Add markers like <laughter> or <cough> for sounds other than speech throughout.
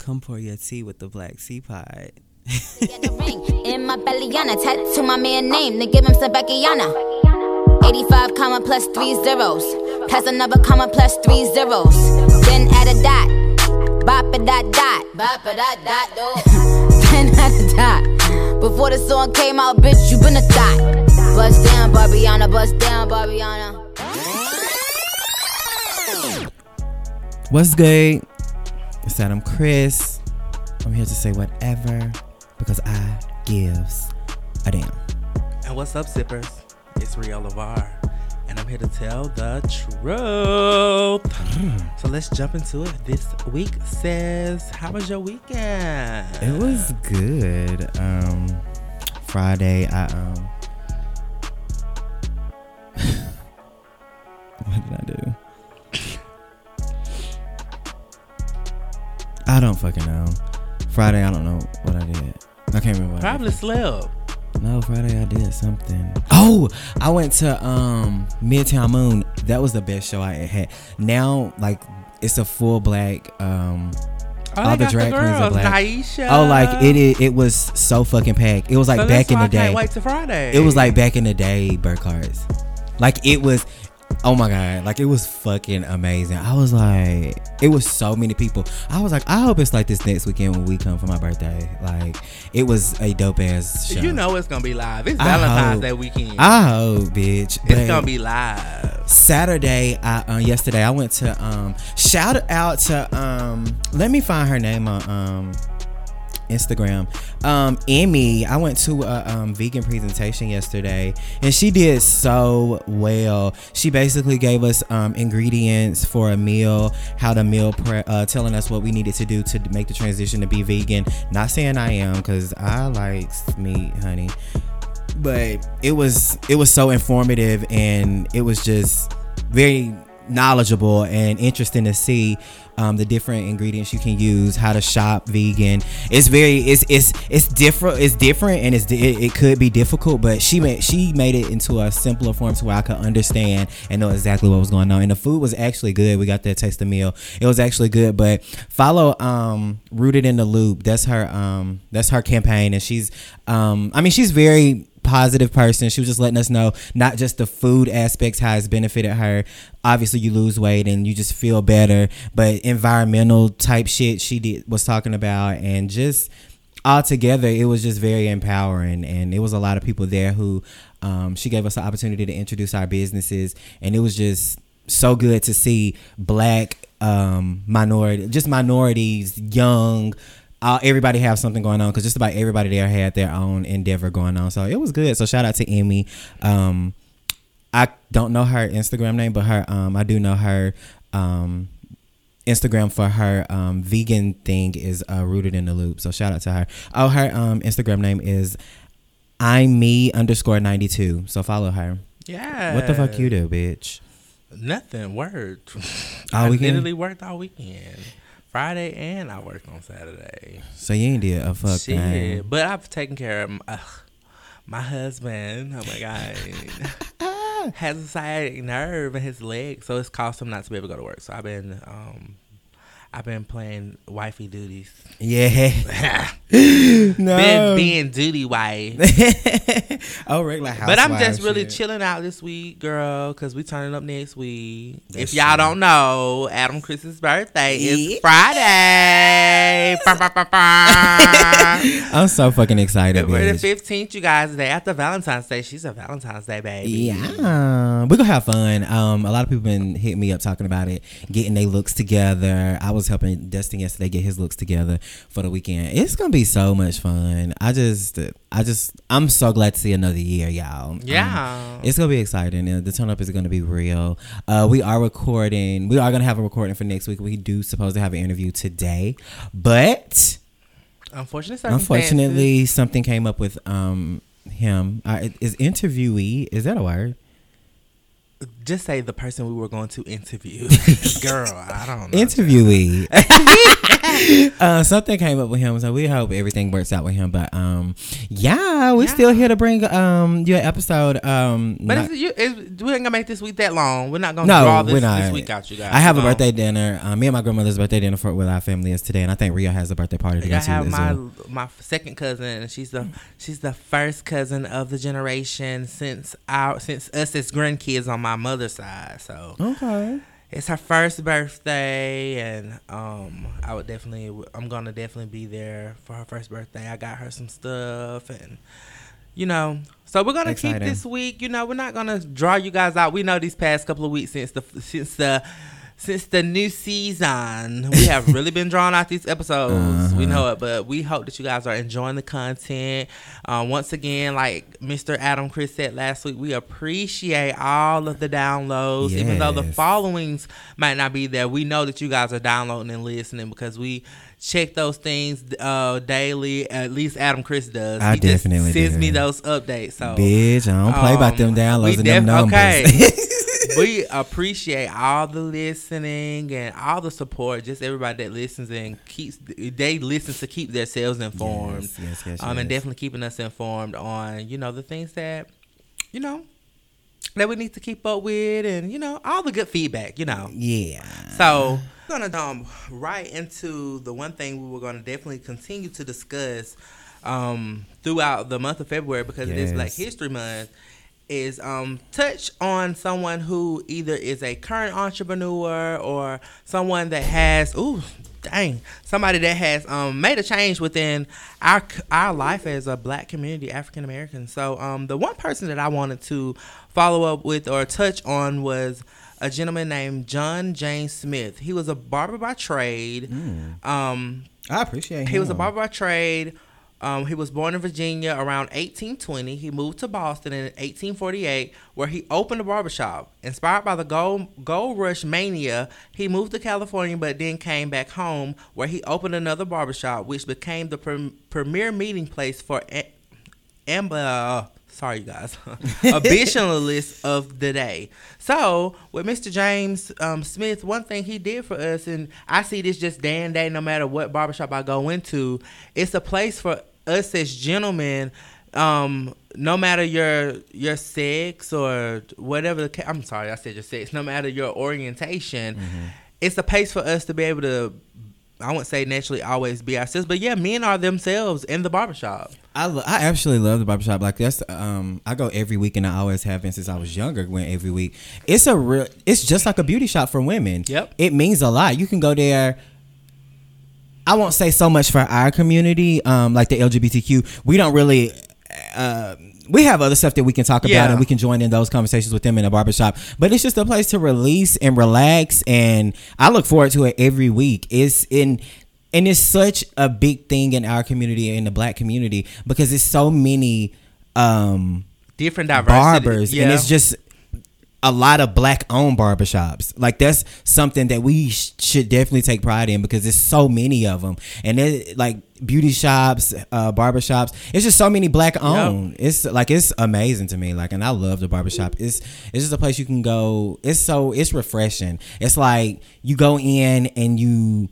Come pour your tea with the Black Sea Pod. In my belly, on tattoo my man name to give him some Beckiana. 85 comma plus three zeros. Plus another comma plus three zeros. Then add a dot. Bop a dot dot. Bop a dot dot do. then add a dot. Before the song came out, bitch, you been a thought. Bust down, Barbiana. Bust down, Barbiana. What's good? It's Adam Chris. I'm here to say whatever because I gives a damn. And what's up, sippers? It's Rio LeVar, and I'm here to tell the truth. so let's jump into it. This week says, How was your weekend? It was good. Um, Friday, I um, <laughs> what did I do? I don't fucking know. Friday, I don't know what I did. I can't remember. Probably slept. No, Friday I did something. Oh, I went to um Midtown Moon. That was the best show I had. Now, like, it's a full black. um Oh, All the drag queens are black. Naisha. Oh, like it, it. It was so fucking packed. It was like So back in the I day. can't wait till Friday. It was like back in the day, Burkhart's. Like it was. Oh my god! Like it was fucking amazing. I was like, it was so many people. I was like, I hope it's like this next weekend when we come for my birthday. Like it was a dope ass show. You know it's gonna be live. It's I Valentine's hope. Day weekend. I hope, bitch. it's but- gonna be live. Saturday, I uh, yesterday I went to um shout out to um let me find her name on um Instagram. Um Emmy, I went to a um, vegan presentation yesterday and she did so well. She basically gave us um ingredients for a meal, how to meal prep, uh, telling us what we needed to do to make the transition to be vegan. Not saying I am cuz I like meat, honey but it was it was so informative and it was just very knowledgeable and interesting to see um, the different ingredients you can use how to shop vegan. It's very it's it's it's different it's different and it's it, it could be difficult but she made she made it into a simpler form to where i could understand and know exactly what was going on. And the food was actually good. We got that taste of meal. It was actually good but follow um rooted in the loop. That's her um that's her campaign and she's um i mean she's very positive person. She was just letting us know not just the food aspects, how it's benefited her. Obviously, you lose weight and you just feel better, but environmental type shit she did was talking about, and just altogether, it was just very empowering. And it was a lot of people there who um, she gave us the opportunity to introduce our businesses, and it was just so good to see black um minority just minorities young uh, everybody have something going on because just about everybody there had their own endeavor going on so it was good so shout out to emmy um i don't know her instagram name but her um i do know her um Instagram for her um, vegan thing is uh, rooted in the loop. So shout out to her. Oh, her um, Instagram name is I'm me underscore ninety two. So follow her. Yeah. What the fuck you do, bitch? Nothing. Worked. All I weekend? literally worked all weekend. Friday and I worked on Saturday. So you ain't did a fuck Shit. thing. But I've taken care of my, my husband. Oh my god. <laughs> has a sciatic nerve in his leg, so it's caused him not to be able to go to work. So I've been um I've been playing wifey duties. Yeah. <laughs> <laughs> Been being duty wife. <laughs> oh, regular house. But I'm just really chilling out this week, girl, because we turning up next week. That's if y'all true. don't know, Adam Chris's birthday Yeah. is Friday. Bah, bah, bah. I'm so fucking excited. February bitch. the 15th, you guys, the day after Valentine's Day. She's a Valentine's Day baby. Yeah, we're gonna have fun. Um, a lot of people been hitting me up talking about it, getting their looks together. I was helping Dustin yesterday get his looks together for the weekend. It's gonna be so much fun. I just, I just, I'm so glad to see another year, y'all. Um, Yeah. it's gonna be exciting. and The turn up is gonna be real. Uh, we are recording. We are gonna have a recording for next week. We do supposed to have an interview today, but Unfortunately, unfortunately, something came up with um him. Uh, is interviewee? Is that a word? Just say the person we were going to interview. <laughs> Girl, I don't know. interviewee. <laughs> <laughs> uh, something came up with him, so we hope everything works out with him. But um, yeah, we're Yeah. still here to bring um your episode. Um, But not- you, we ain't gonna make this week that long. We're not gonna no, draw this, we're not. this week out, you guys. I have a birthday dinner. Um, me and my grandmother's birthday dinner for with our family is today, and I think Ria has a birthday party to I go to have my well. my second cousin, and she's the she's the first cousin of the generation since our since us as grandkids on my mother's side. So Okay. it's her first birthday, and um, I would definitely I'm gonna definitely be there for her first birthday. I got her some stuff, and you know, so we're gonna keep this week. You know, we're not gonna draw you guys out. We know these past couple of weeks since the since the since the new season, we have <laughs> really been drawing out these episodes. We Uh-huh. know it, but we hope that you guys are enjoying the content. Um, once again, like Mr. Adam Chris said last week, we appreciate all of the downloads, even though the followings might not be there. We know that you guys are downloading and listening because we check those things uh, daily. At least Adam Chris does. I he definitely sends do. me those updates. So Bitch, I don't play about them um, downloads we and def- them numbers. Okay. <laughs> <laughs> we appreciate all the listening and all the support. Just everybody that listens and keeps they listen to keep themselves informed. Yes, yes, yes, Um, and definitely keeping us informed on you know the things that you know that we need to keep up with, and you know all the good feedback. You know. yeah. So we're gonna um right into the one thing we were gonna definitely continue to discuss um throughout the month of February because it is Black History Month is um touch on someone who either is a current entrepreneur or someone that has ooh dang somebody that has um made a change within our our life as a black community African American so um the one person that I wanted to follow up with or touch on was a gentleman named John James Smith he was a barber by trade um I appreciate him. he was a barber by trade. Um, he was born in Virginia around 1820. He moved to Boston in 1848, where he opened a barbershop. Inspired by the gold, gold rush mania, he moved to California, but then came back home, where he opened another barbershop, which became the prem- premier meeting place for a- uh, sorry, you guys. <laughs> Abolitionalists of the day. So, with Mr. James um, Smith, one thing he did for us, and I see this just day and day, no matter what barbershop I go into, it's a place for us as gentlemen. Um, no matter your your sex or whatever the I'm sorry, I said your sex. No matter your orientation, it's a place for us to be able to. I wouldn't say naturally always be ourselves, but yeah, men are themselves in the barbershop. I, lo- I absolutely love the barbershop. Like that's um I go every week and I always have been since I was younger. Went every week. It's a real. It's just like a beauty shop for women. Yep. It means a lot. You can go there. I won't say so much for our community, um, like the LGBTQ. We don't really. Uh, we have other stuff that we can talk about Yeah. and we can join in those conversations with them in a barbershop. But it's just a place to release and relax. And I look forward to it every week. It's in and it's such a big thing in our community in the black community because it's so many um Different diversity. barbers yeah. and it's just a lot of black owned barbershops. Like that's something that we sh- should definitely take pride in because there's so many of them and it, like beauty shops uh barbershops it's just so many black owned. It's like it's amazing to me. Like and i love the barbershop. It's it's just a place you can go. It's so it's refreshing. It's like you go in and you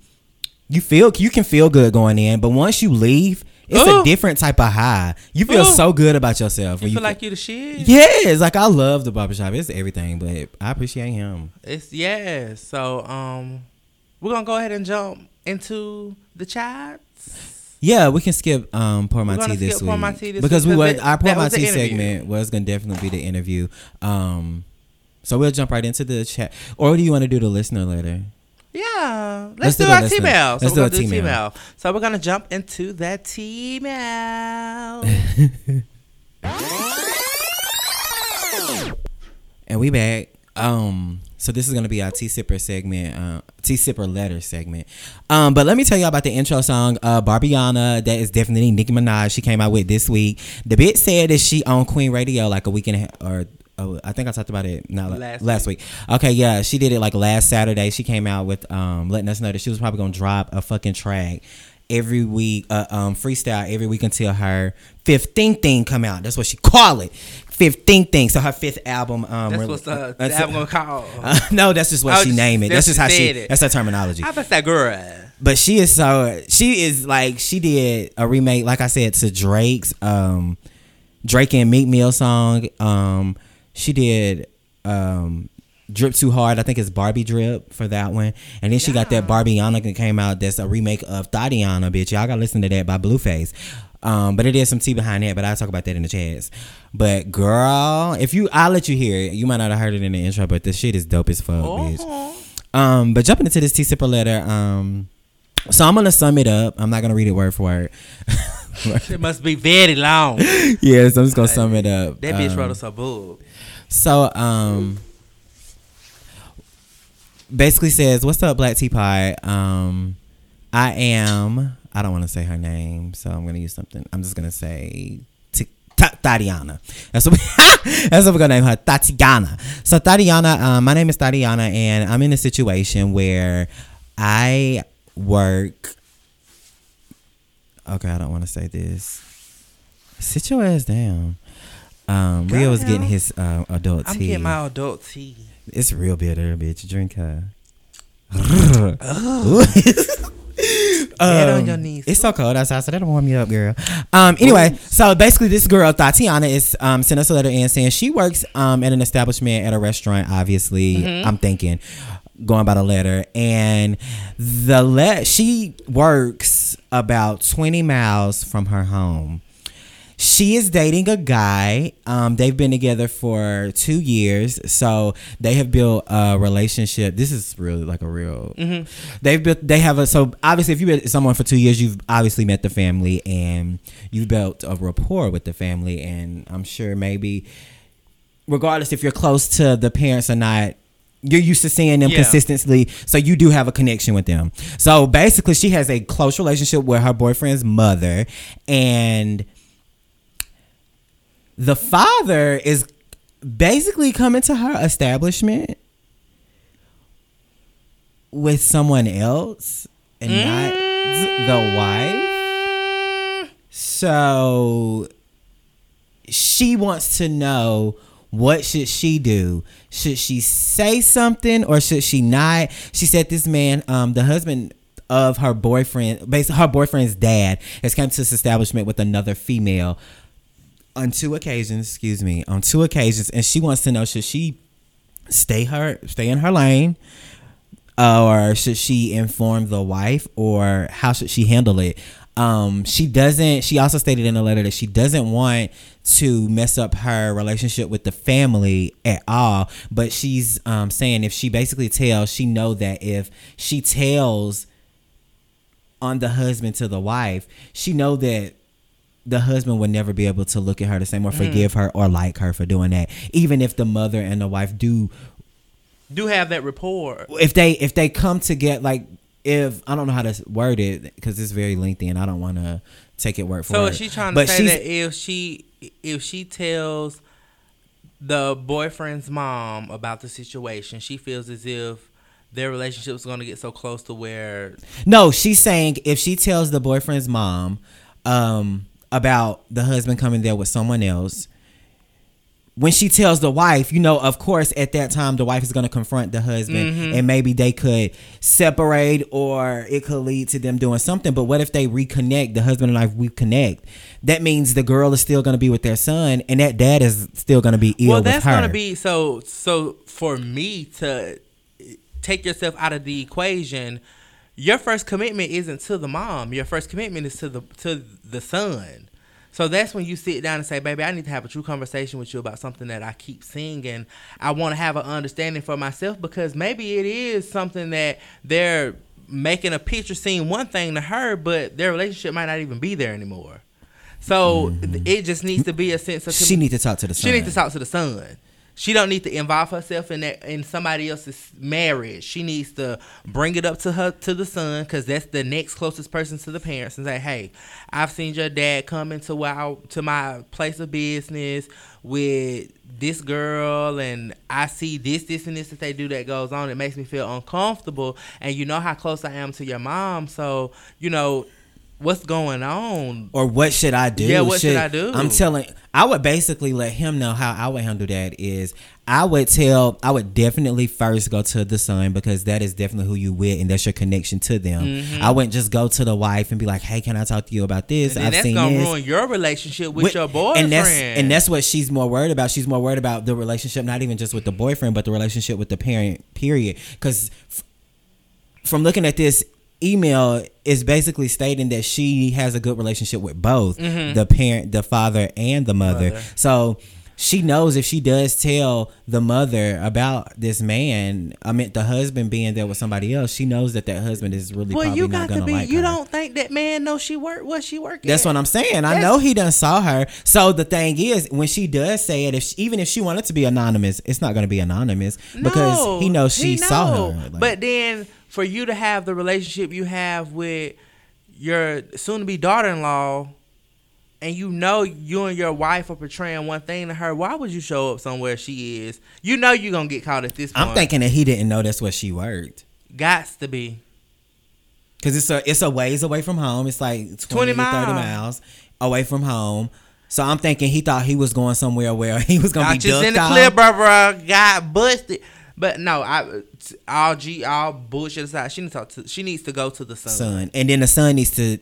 you feel you can feel good going in, but once you leave, it's Ooh. a different type of high. You feel Ooh. so good about yourself. You when feel like you're the shit. yes, like I love the barbershop. It's everything, but I appreciate him. It's yeah. So um, we're gonna go ahead and jump into the chats. Yeah, we can skip um pour my tea this week Pour My Tea this because week we were our pour my tea segment was gonna definitely be the interview. Um, so we'll jump right into the chat. Or do you want to do the listener letter? Yeah, let's, Let's do, do our. T-mail. So Let's we're do gonna do T-mail. T-mail. So we're gonna jump into that T-mail. <laughs> And we back. Um, so this is gonna be our T Sipper segment, uh, tea sipper letter segment. Um, but let me tell you about the intro song, uh, Barbiana. That is definitely Nicki Minaj. She came out with this week. The bit said that she on Queen Radio like a week and a half, or oh, I think I talked about it not Last last, week. Okay, yeah, she did it like last Saturday. She came out with um, letting us know that she was probably gonna drop a fucking track every week, uh, um, freestyle every week until her 15th thing come out. That's what she call it. 15 thing. So her fifth album. Um, That's what's uh, the that's- album gonna call. <laughs> Uh, no, that's just what Oh, she named it. that's That's just how she. it. That's her terminology. I that girl. But she is so. She is like she did a remake, like I said, to Drake's um, Drake and Meek Mill song. Um, she did um, Drip Too Hard. I think it's Barbie Drip for that one. And then she got that Barbie Barbiana that came out. That's a remake of Thotiana, bitch. Y'all gotta listen to that by Blueface. Um, but it is some tea behind that. But I'll talk about that in the chats. But girl, if you, I'll let you hear it. You might not have heard it in the intro, but this shit is dope as fuck, bitch. Oh. Um, but jumping into this tea sipper letter, um, so I'm gonna sum it up. I'm not gonna read it word for word. <laughs> <laughs> It must be very long. <laughs> yes, I'm just gonna sum it up. That bitch Um, wrote us a book. So, um, basically says, "What's up, Black Teapot? Um, I am. I don't want to say her name, so I'm gonna use something. I'm just gonna say." T- Tatiana. That's what, <laughs> that's what we're gonna name her, Tatiana. So Tatiana, um, my name is Tatiana, and I'm in a situation where I work. Okay, I don't want to say this. Sit your ass down. Um, Rio was getting his uh, adult tea. I'm getting my adult tea. It's real bitter, bitch. Drink her. <laughs> Get on Um, your knees. It's so cold outside, so that'll warm you up, girl. Um, anyway, so basically, this girl Tatiana is um sent us a letter in saying she works um at an establishment at a restaurant. Obviously, Mm-hmm. I'm thinking going by the letter, and the let she works about 20 miles from her home. She is dating a guy. Um, they've been together for two years, so they have built a relationship. This is really like a real. They've built. They have a. So obviously, if you've been someone for two years, you've obviously met the family and you've built a rapport with the family. And I'm sure maybe, regardless if you're close to the parents or not, you're used to seeing them Yeah. consistently, so you do have a connection with them. So basically, she has a close relationship with her boyfriend's mother, and the father is basically coming to her establishment with someone else and not the wife. Mm. So she wants to know what should she do? Should she say something or should she not? She said this man, um, the husband of her boyfriend, basically her boyfriend's dad, has come to this establishment with another female on two occasions, excuse me, on two occasions, and she wants to know should she stay her stay in her lane, or should she inform the wife, or how should she handle it? Um, she doesn't. She also stated in a letter that she doesn't want to mess up her relationship with the family at all. But she's um, saying if she basically tells, she know that if she tells on the husband to the wife, she know that the husband would never be able to look at her the same or forgive her or like her for doing that. Even if the mother and the wife do Do have that rapport. if they if they come to get like if I don't know how to word it because it's very lengthy and I don't want to take it word for So word. is she trying to But say that if she if she tells the boyfriend's mom about the situation, she feels as if their relationship is going to get so close to where No, she's saying if she tells the boyfriend's mom um, about the husband coming there with someone else, when she tells the wife, you know, of course, at that time, the wife is going to confront the husband Mm-hmm. and maybe they could separate or it could lead to them doing something. But what if they reconnect, the husband and wife reconnect? That means the girl is still going to be with their son and that dad is still going to be ill well, that's going to be so. So for me to take yourself out of the equation, your first commitment isn't to the mom. Your first commitment is to the to the son. So that's when you sit down and say, "Baby, I need to have a true conversation with you about something that I keep seeing, and I want to have an understanding for myself because maybe it is something that they're making a picture seem one thing to her, but their relationship might not even be there anymore. So it just needs to be a sense of Mm-hmm. she need to talk to the son. she needs to talk to the son. She don't need to involve herself in that in somebody else's marriage. She needs to bring it up to her to the son because that's the next closest person to the parents and say, "Hey, I've seen your dad come into our to my place of business with this girl, and I see this, this, and this that they do that goes on. It makes me feel uncomfortable. And you know how close I am to your mom, so you know." What's going on. or what should I do? Yeah, what should I do? I'm telling. I would basically let him know how I would handle that. Is I would tell. I would definitely first go to the son because that is definitely who you with, and that's your connection to them. I wouldn't just go to the wife and be like, "Hey, can I talk to you about this? Mm-hmm. I've that's seen gonna this." ruin your relationship with, With- your boyfriend. And that's and that's what she's more worried about. She's more worried about the relationship, not even just with the boyfriend, but the relationship with the parent. Period. Because f- from looking at this email, is basically stating that she has a good relationship with both mm-hmm. the parent, the father, and the mother. Mother. So. She knows if she does tell the mother about this man, I mean the husband being there with somebody else, she knows that that husband is really well, probably you not got to be. like you her. don't think that man knows she worked what she working? That's what I'm saying. I know he done saw her. So the thing is, when she does say it, if she, even if she wanted to be anonymous, it's not going to be anonymous because No, he knows she he saw her. Like, but then for you to have the relationship you have with your soon-to-be daughter-in-law, and you know you and your wife are portraying one thing to her, why would you show up somewhere she is? You know you're gonna get caught at this point. I'm thinking that he didn't know that's where she worked Gots to be. because it's a it's a ways away from home. It's like 20, 20 to 30 miles. miles away from home. So I'm thinking he thought he was going somewhere where <laughs> he was I be just in the off. clip, bro, bro, got busted. But no, I all G all bullshit aside, she needs to, talk to, she needs to go to the sun. Sun, and then the sun needs to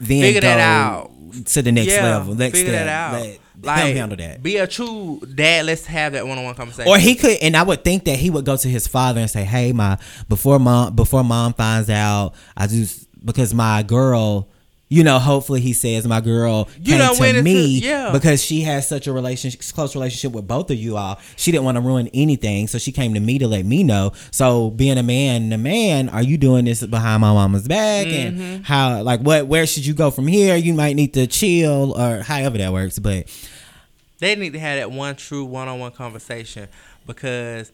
then Figure that out. to the next yeah, level. Next figure step. that out. Let like, handle that. Be a true dad. Let's have that one-on-one conversation. Or he could, and I would think that he would go to his father and say, "Hey, my before mom before mom finds out, I just because my girl." You know, hopefully he says my girl You came went to me yeah. because she has such a relationship, close relationship with both of you all. She didn't want to ruin anything, so she came to me to let me know. So, being a man, the man, are you doing this behind my mama's back? Mm-hmm. And how, like, what, where should you go from here? You might need to chill, or however that works. But they need to have that one true one-on-one conversation because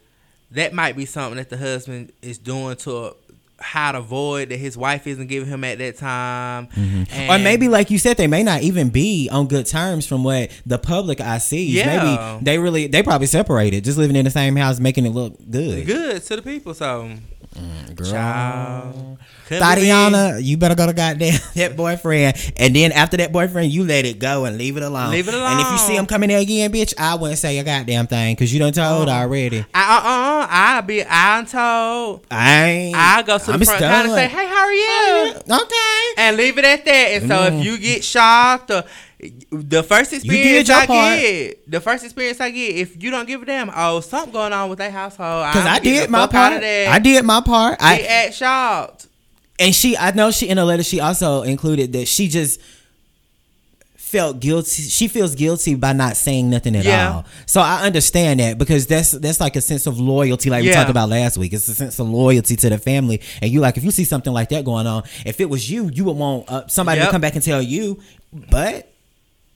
that might be something that the husband is doing to hide a void that his wife isn't giving him at that time. Mm-hmm. Or maybe, like you said, they may not even be on good terms from what the public I see. Yeah. Maybe they really, they probably separated, just living in the same house, making it look good. good to the people. So, Girl. child. Tatiana, you better go to goddamn <laughs> that boyfriend, and then after that boyfriend, you let it go and leave it alone. Leave it alone. And if you see him coming there again, bitch, I wouldn't say a goddamn thing because you done told Uh-uh. already. I, uh, uh, I'll be, I'm told. I ain't. I'll go to the I'm front counter and say, hey, how are you? Okay. and leave it at that. And so Mm. if you get shocked or the first experience I part. get, the first experience I get, if you don't give a damn, oh, something going on with that household. Because I did my fuck out of part. I did my part. I at shocked. And she i know she in a letter she also included that she just felt guilty she feels guilty by not saying nothing at Yeah. all so i understand that because that's that's like a sense of loyalty like we talked about last week it's a sense of loyalty to the family and you like if you see something like that going on if it was you you would want uh, somebody Yep. to come back and tell you but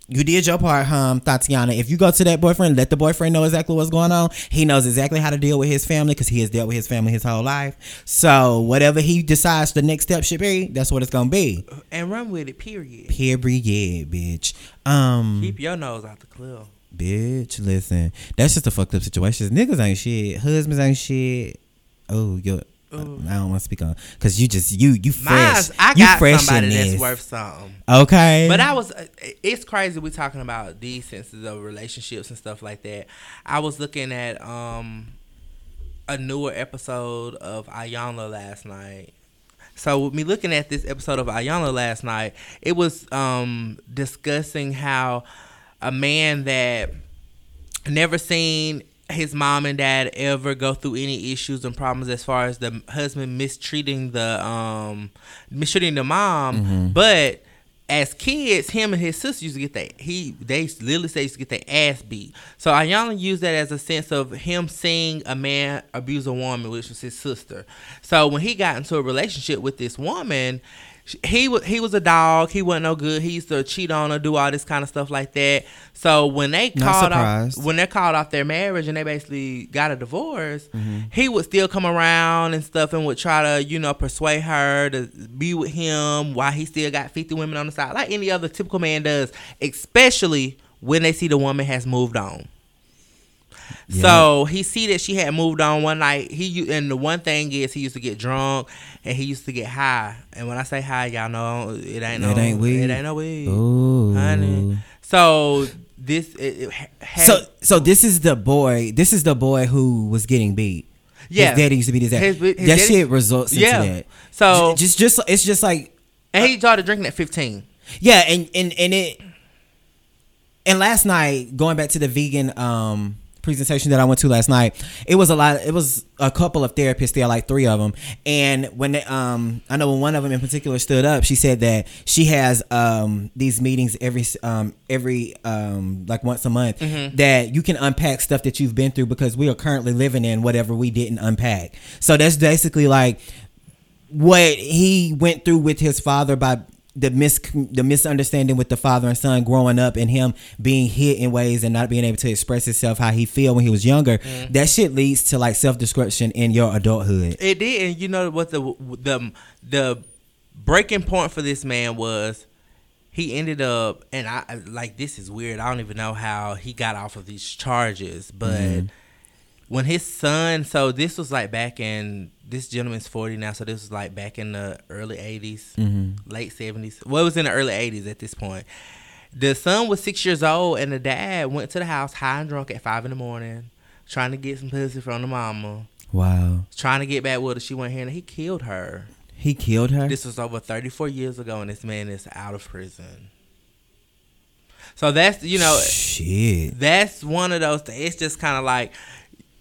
you did your part, um, Tatiana. If you go to that boyfriend, let the boyfriend know exactly what's going on. He knows exactly how to deal with his family because he has dealt with his family his whole life. So whatever he decides the next step should be, that's what it's gonna be. And run with it, period. Period, bitch. Um, Keep your nose out the club. bitch, listen, that's just a fucked up situation. Niggas ain't shit. Husbands ain't shit. Oh, yo. I don't want to speak on because you just you you fresh. I you got fresh somebody that's this. worth something. Okay, But I was, uh, it's crazy we talking about these senses of relationships and stuff like that. I was looking at um a newer episode of Iyanla last night. So with me looking at this episode of Iyanla last night, it was um discussing how a man that never seen his mom and dad ever go through any issues and problems as far as the husband mistreating the um mistreating the mom, but as kids, him and his sister used to get that he they literally say used to get their ass beat. So Iyanla used that as a sense of him seeing a man abuse a woman, which was his sister. So when he got into a relationship with this woman, he was he was a dog. He wasn't no good. He used to cheat on her, do all this kind of stuff like that. So when they Not called off when they called off their marriage and they basically got a divorce, Mm-hmm. he would still come around and stuff and would try to, you know, persuade her to be with him while he still got 50 women on the side, like any other typical man does, especially when they see the woman has moved on. So he see that she had moved on one night. He and the one thing is he used to get drunk and he used to get high. And when I say high, y'all know it ain't no It ain't weed. It ain't no weed, Ooh. honey. So this it, it had, So so this is the boy. This is the boy who was getting beat. Yeah. his daddy used to be his dad. His- his that daddy- shit results into Yeah. that. So- just just it's just like and he started drinking at fifteen. yeah, and and and it. And last night, going back to the vegan um presentation that I went to last night, it was a lot. It was a couple of therapists there, like three of them. And when they, um, I know when one of them in particular stood up, she said that she has um these meetings every um every um like once a month that you can unpack stuff that you've been through because we are currently living in whatever we didn't unpack. So that's basically like what he went through with his father by the mis the misunderstanding with the father and son growing up and him being hit in ways and not being able to express himself how he feel when he was younger mm-hmm. that shit leads to like self-destruction in your adulthood It did, and you know what the the the breaking point for this man was. He ended up, and I like this is weird. I don't even know how he got off of these charges, but mm-hmm. when his son, so this was like back in this gentleman's forty now, so this was like back in the early 80s mm-hmm. late seventies. Well, it was in the early eighties at this point. The son was six years old, and the dad went to the house high and drunk at five in the morning, trying to get some pussy from the mama wow trying to get back with her. She went here and he killed her. he killed her This was over 34 years ago, and this man is out of prison. So that's you know shit that's one of those. Things. It's just kind of like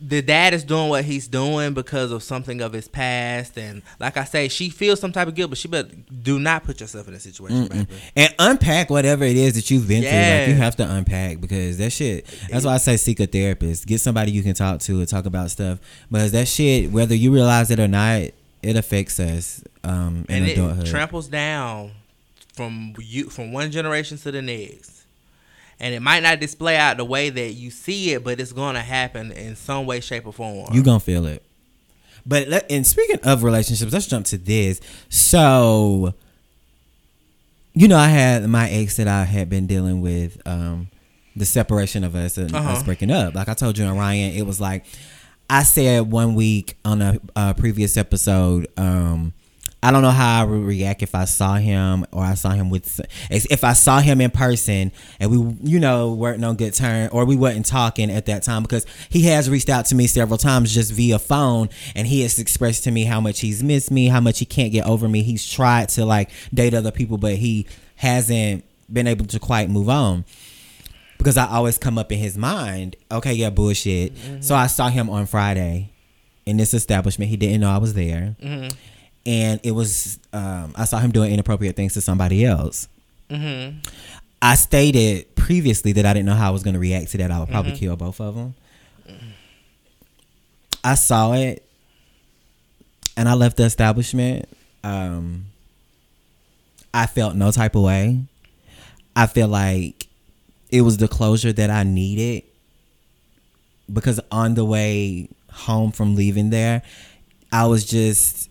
the dad is doing what he's doing because of something of his past, and like I say, she feels some type of guilt, but she but do not put yourself in a situation, baby. and unpack whatever it is that you've been through. Like you have to unpack because that shit. That's why I say seek a therapist. Get somebody you can talk to and talk about stuff. Because that shit, whether you realize it or not, it affects us um, in and it tramples down from you from one generation to the next. And it might not display out the way that you see it, but it's going to happen in some way, shape, or form. you gonna feel it. But let, and speaking of relationships, let's jump to this. So, you know, I had my ex that I had been dealing with, um, the separation of us and us Uh-huh. breaking up. Like I told you and Ryan, it was like I said one week on a, a previous episode. Um, I don't know how I would react if I saw him or I saw him with if I saw him in person and we you know weren't on good terms or we wasn't talking at that time because he has reached out to me several times just via phone and he has expressed to me how much he's missed me how much he can't get over me. He's tried to like date other people but he hasn't been able to quite move on because I always come up in his mind okay yeah bullshit. Mm-hmm. So I saw him on Friday in this establishment. He didn't know I was there mm-hmm. And it was um, I saw him doing inappropriate things to somebody else. Mm-hmm. I stated previously that I didn't know how I was going to react to that. I would probably kill both of them. I saw it, and I left the establishment. Um, I felt no type of way. I feel like it was the closure that I needed because on the way home from leaving there, I was just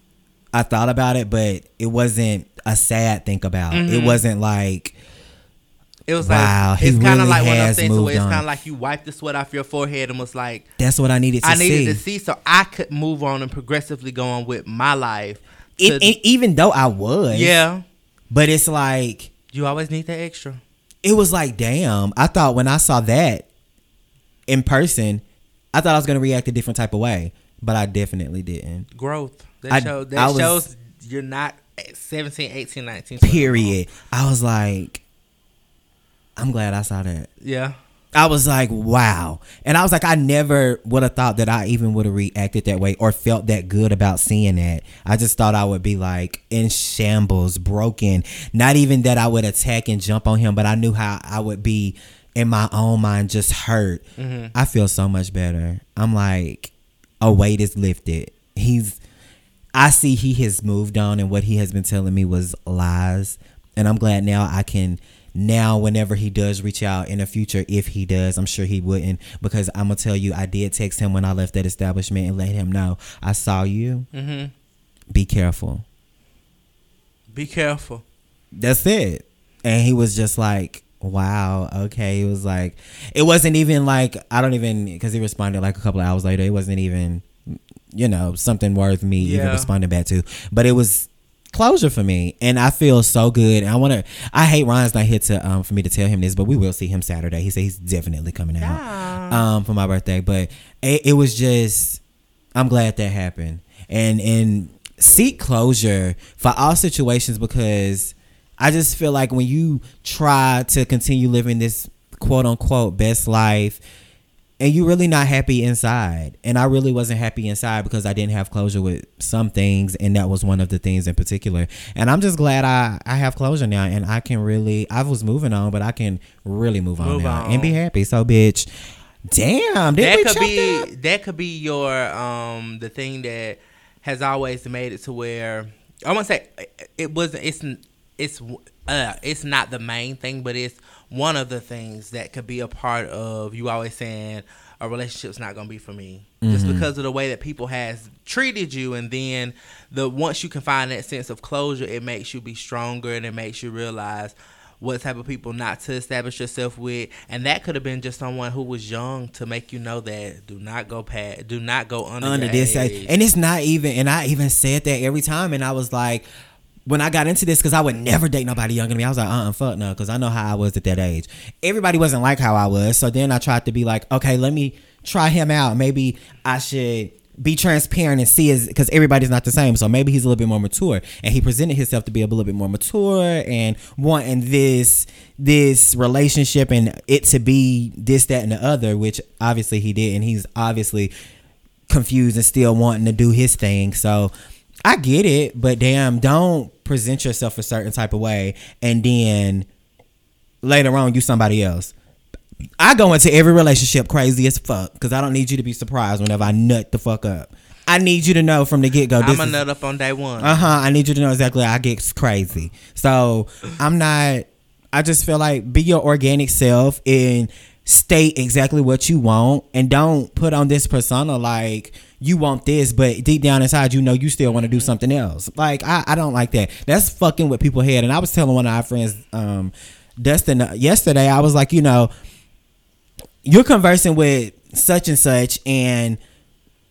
I thought about it, but it wasn't a sad think about. It mm-hmm. wasn't like It was Wow, like he it's kind of really like one of those things where it's kind of like you wiped the sweat off your forehead and was like, that's what I needed to I see. needed to see so I could move on and progressively go on with my life. To- e- even though I was, yeah, but it's like you always need that extra. it was like, damn. I thought when I saw that in person, I thought I was gonna react a different type of way, but I definitely didn't. Growth. That, I- show, that I was- shows you're not at 17, 18, 19. 20. Period. I was like, I'm glad I saw that. Yeah. I was like, wow. And I was like, I never would have thought that I even would have reacted that way or felt that good about seeing that. I just thought I would be like in shambles, broken. Not even that I would attack and jump on him, but I knew how I would be in my own mind just hurt. Mm-hmm. I feel so much better. I'm like, a weight is lifted. He's, I see he has moved on and what he has been telling me was lies. And I'm glad now I can now whenever he does reach out in the future, if he does, I'm sure he wouldn't because I'm gonna tell you I did text him when I left that establishment and let him know I saw you. Mm-hmm. Be careful. Be careful. That's it. And he was just like, Wow. Okay. It was like, it wasn't even like I don't even because he responded like a couple of hours later. It wasn't even, you know, something worth me even responding back to. But it was closure for me, and I feel so good. And I want to. I hate Ryan's not here to um for me to tell him this, but we will see him Saturday. He said he's definitely coming out um for my birthday. But it, it was just, I'm glad that happened, and and seek closure for all situations because I just feel like when you try to continue living this quote unquote best life and you really not happy inside and i really wasn't happy inside because i didn't have closure with some things and that was one of the things in particular and i'm just glad i i have closure now and i can really i was moving on but i can really move on Move now on. and be happy so bitch damn that could be that? that could be your um the thing that has always made it to where I want to say it wasn't it's it's uh it's not the main thing but it's one of the things that could be a part of you always saying a relationship's not gonna be for me just Mm-hmm. because of the way that people has treated you and then the once you can find that sense of closure it makes you be stronger and it makes you realize what type of people not to establish yourself with and that could have been just someone who was young to make you know that do not go past do not go under, under this age. and it's not even and i even said that every time and i was like when I got into this, because I would never date nobody younger than me, I was like, uh, uh fuck no, because I know how I was at that age. Everybody wasn't like how I was, so then I tried to be like, okay, let me try him out. Maybe I should be transparent and see his, because everybody's not the same. So maybe he's a little bit more mature, and he presented himself to be a little bit more mature and wanting this this relationship and it to be this, that, and the other, which obviously he did, and he's obviously confused and still wanting to do his thing. So I get it, but damn, don't present yourself a certain type of way and then later on you somebody else. I go into every relationship crazy as fuck because I don't need you to be surprised whenever I nut the fuck up. I need you to know from the get go. I'm a nut up on day one. Uh huh. I need you to know exactly how I get crazy. So I'm not. I just feel like be your organic self and state exactly what you want, and don't put on this persona like you want this, but deep down inside you know you still want to do something else. Like I, I don't like that. That's fucking with people head. And I was telling one of our friends, um, Dustin, uh, yesterday. I was like, you know, you're conversing with such and such and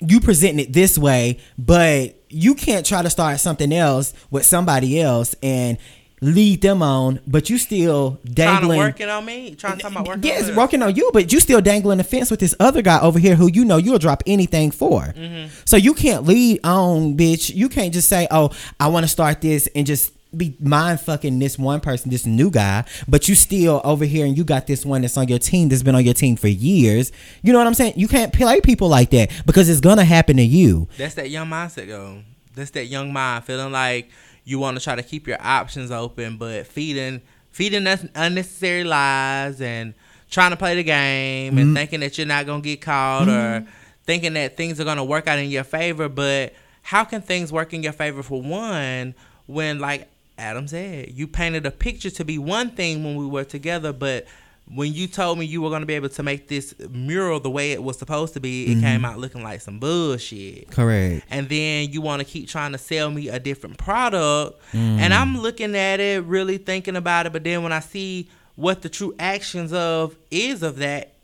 you presenting it this way, but you can't try to start something else with somebody else and lead them on, but you still trying to dangling. work it on me. Trying to talk about working. Yes, on me. working on you, but you still dangling the fence with this other guy over here who you know you'll drop anything for. Mm-hmm. So you can't lead on, bitch. You can't just say, "Oh, I want to start this," and just be mind fucking this one person, this new guy, but you still over here and you got this one that's on your team that's been on your team for years. You know what I'm saying? You can't play people like that because it's gonna happen to you. That's that young mindset, though. That's that young mind feeling like you want to try to keep your options open, but feeding feeding us unnecessary lies and trying to play the game Mm-hmm. and thinking that you're not gonna get caught or thinking that things are gonna work out in your favor. But how can things work in your favor for one when, like Adam said, you painted a picture to be one thing when we were together, but when you told me you were going to be able to make this mural the way it was supposed to be, it mm-hmm. came out looking like some bullshit. Correct. And then you want to keep trying to sell me a different product. And mm. I'm looking at it, really thinking about it. But then when I see what the true actions of is of that,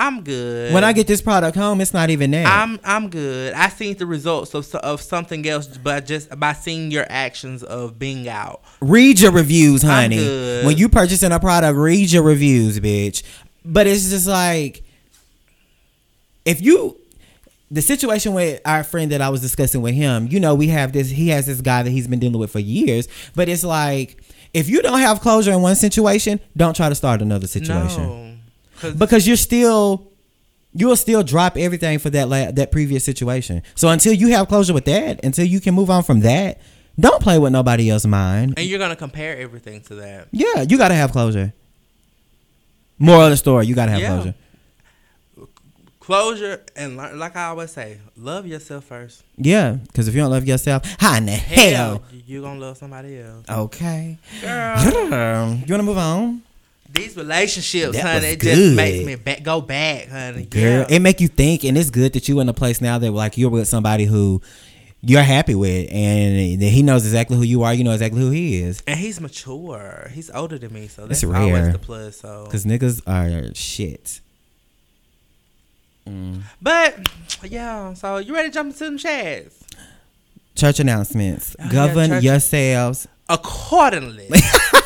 I'm good. When I get this product home, it's not even there. I'm I'm good. I seen the results of of something else, but just by seeing your actions of being out. read your reviews, I'm honey. good. When you purchasing a product, read your reviews, bitch. But it's just like if you the situation with our friend that I was discussing with him, you know, we have this he has this guy that he's been dealing with for years, but it's like if you don't have closure in one situation, don't try to start another situation. No. 'Cause you're still you'll still drop everything for that la- that previous situation. So until you have closure with that, until you can move on from that, don't play with nobody else's mind. and you're gonna compare everything to that. Yeah, you gotta have closure. Moral of the story, you gotta have Yeah. closure. Closure and like I always say, love yourself first. Yeah, because if you don't love yourself, how in the hell? you- you gonna love somebody else. Okay. Girl, <laughs> you wanna move on? These relationships, That honey, it just makes me back, go back, honey. Girl, Yeah. it make you think, and it's good that you in a place now that like you're with somebody who you're happy with, and he knows exactly who you are. You know exactly who he is. And he's mature. He's older than me, so It's that's rare. always the plus. So, Because niggas are shit. Mm. but yeah. So you ready to jump into them chats? Church announcements. Oh, yeah, Govern church- yourselves. Accordingly, <laughs>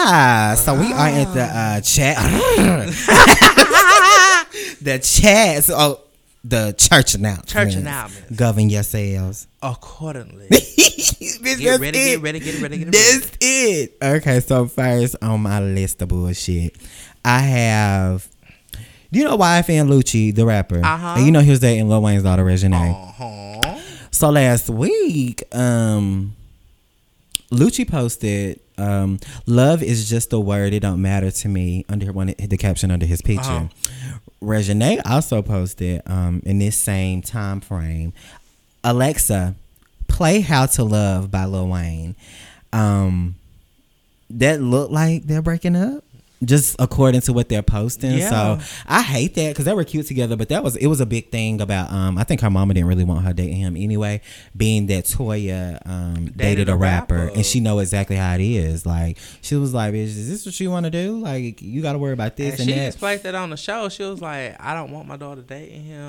Ah, so we are at the uh, chat. <laughs> the chat. So, oh, the church announcements. Church announcements. Govern yourselves. accordingly. <laughs> Bitch, Get ready, it. get ready, get ready, get ready. That's it. Okay, so first on my list of bullshit, I have. You know YFN Lucci, the rapper? Uh-huh. And you know he was dating Lil Wayne's daughter, Reginae. Uh-huh. So last week, um, Lucci posted, um, "Love is just a word; it don't matter to me." Under one, the caption under his picture. Uh-huh. Reginae also posted, um, in this same time frame, Alexa, play "How to Love" by Lil Wayne. Um, that looked like they're breaking up. Just according to what they're posting, Yeah. so I hate that because they were cute together. But that was it was a big thing about. Um, I think her mama didn't really want her dating him anyway, being that Toya um dated, a, a rapper, rapper. and she know exactly how it is. Like she was like, "Bitch, is this what you want to do? Like you got to worry about this And and, she that." explained that on the show. She was like, "I don't want my daughter dating him."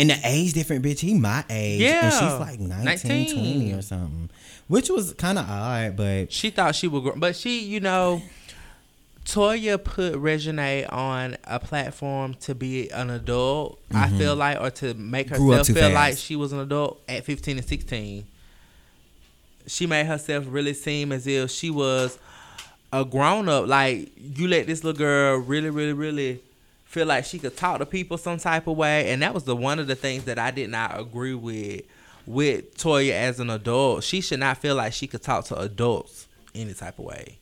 And the age different, bitch. He my age, and Yeah. she's like 19, 19. 20 or something, which was kind of odd. But she thought she would, grow, but she, you know, Toya put Reginae on a platform to be an adult. I feel like, or to make Mm-hmm. Herself feel fast. like she was an adult at fifteen and sixteen. She made herself really seem as if she was a grown up. Like you let this little girl really, really, really feel like she could talk to people some type of way, and that was the one of the things that I did not agree with with Toya as an adult. She should not feel like she could talk to adults any type of way.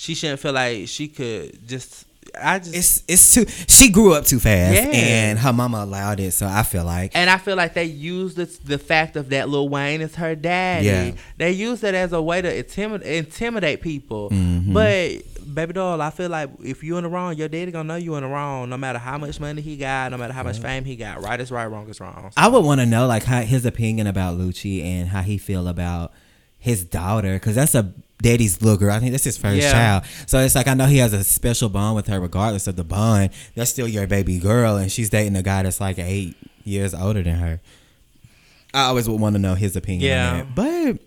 She shouldn't feel like she could just. I just it's it's too. She grew up too fast, Yeah. and her mama allowed it. So I feel like And I feel like they used the, the fact of that Lil Wayne is her daddy. Yeah. They used it as a way to intimidate, intimidate people. Mhm. But baby doll, I feel like if you in the wrong, your daddy gonna know you in the wrong. No matter how much money he got, no matter how much fame he got. Right is right, wrong is wrong. I would want to know like how his opinion about Lucci and how he feel about his daughter, because that's a daddy's little girl. I think that's his first Yeah. child. So it's like I know he has a special bond with her, regardless of the bond. That's still your baby girl, and she's dating a guy that's like eight years older than her. I always would want to know his opinion. Yeah. on that. but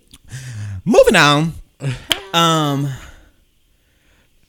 moving on. <laughs> um.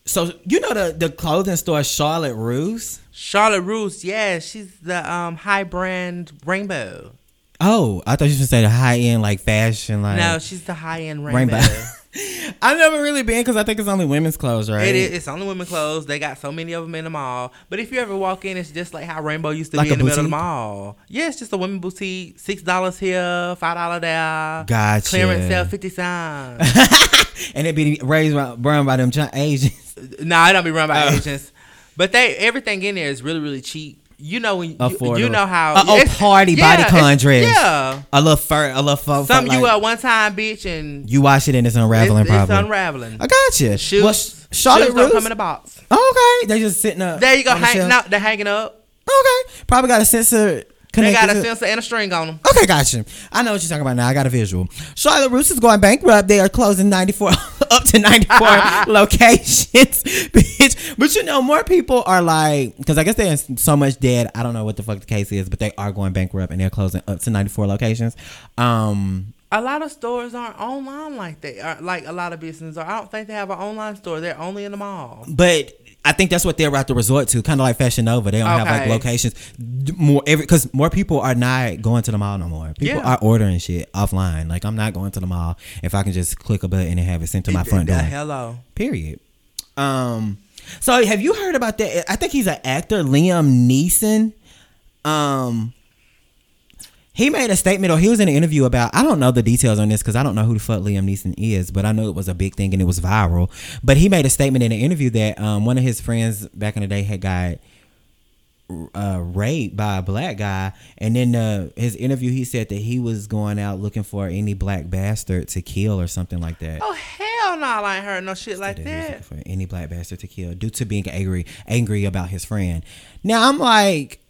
So you know the the clothing store Charlotte Russe. Charlotte Russe, yeah, she's the um high brand rainbow. Oh, I thought you should say the high end like fashion like. No, she's the high end rainbow. Rainbow. <laughs> <laughs> I've never really been because I think it's only women's clothes, right? It is. It's only women's clothes. They got so many of them in the mall. But if you ever walk in, it's just like how Rainbow used to Like be in the middle of the mall. Yeah, it's just a women boutique. Six dollars here, five dollar there. Gotcha. Clearance sale, fifty cents. <laughs> and it be raised by, run by them Asians. nah, it don't be run by Oh. agents. But they everything in there is really really cheap. You know when you, you know how Uh, oh, party yeah, bodycon it's- dress. Yeah, A little fur, a little fur. some like, you wear one time, bitch, and You wash it and it's unraveling, it's, it's probably. unraveling. I got you. Shoes, well, Sh- Charlotte shoes don't come in a box. okay, they just sitting up. There you go. on the no, they're hanging up. Okay, probably got a sensor. They got a sensor and a string on them. Okay, gotcha. I know what you're talking about now. I got a visual. Charlotte Russe is going bankrupt. They are closing 94 <laughs> up to 94 <laughs> locations, <laughs> bitch. But you know, more people are like, because I guess they're in so much debt. I don't know what the fuck the case is, but they are going bankrupt and they're closing up to 94 locations. Um, A lot of stores aren't online like they are. Like a lot of businesses are. I don't think they have an online store. They're only in the mall. but I think that's what they're about to resort to, kind of like Fashion Nova. They don't have like locations more every because more people are not going to the mall no more. People Yeah. are ordering shit offline. Like I'm not going to the mall if I can just click a button and have it sent to my front door. Hello. Period. Um. So have you heard about that? I think he's an actor, Liam Neeson. Um. He made a statement, or he was in an interview about. I don't know the details on this because I don't know who the fuck Liam Neeson is, but I know it was a big thing and it was viral. But he made a statement in an interview that um, one of his friends back in the day had got uh, raped by a black guy, and then uh, his interview he said that he was going out looking for any black bastard to kill or something like that. Oh hell no! I ain't heard no shit like that that. for any black bastard to kill due to being angry angry about his friend. Now I'm like,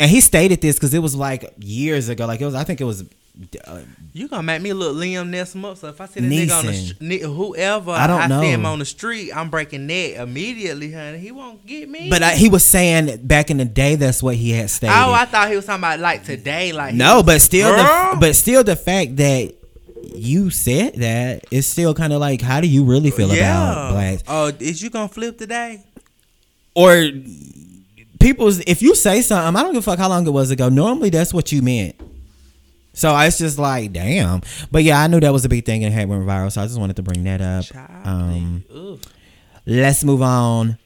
and he stated this because it was like years ago. Like it was, I think it was. Uh, You gonna make me look Liam Neeson up. So if I see the nigga on the Neeson. str- ni- whoever I don't see him on the street, I'm breaking neck immediately, honey. He won't get me. but I, he was saying back in the day that's what he had stated. oh, I thought he was talking about like today, like no, was- but still, the, but still, the fact that you said that is still kind of like, how do you really feel about blacks? Oh, is you gonna flip today? Or people's if you say something, I don't give a fuck how long it was ago. Normally, that's what you meant. So it's just like, damn. But yeah, I knew that was a big thing and it had went viral. So I just wanted to bring that up. Um, let's move on.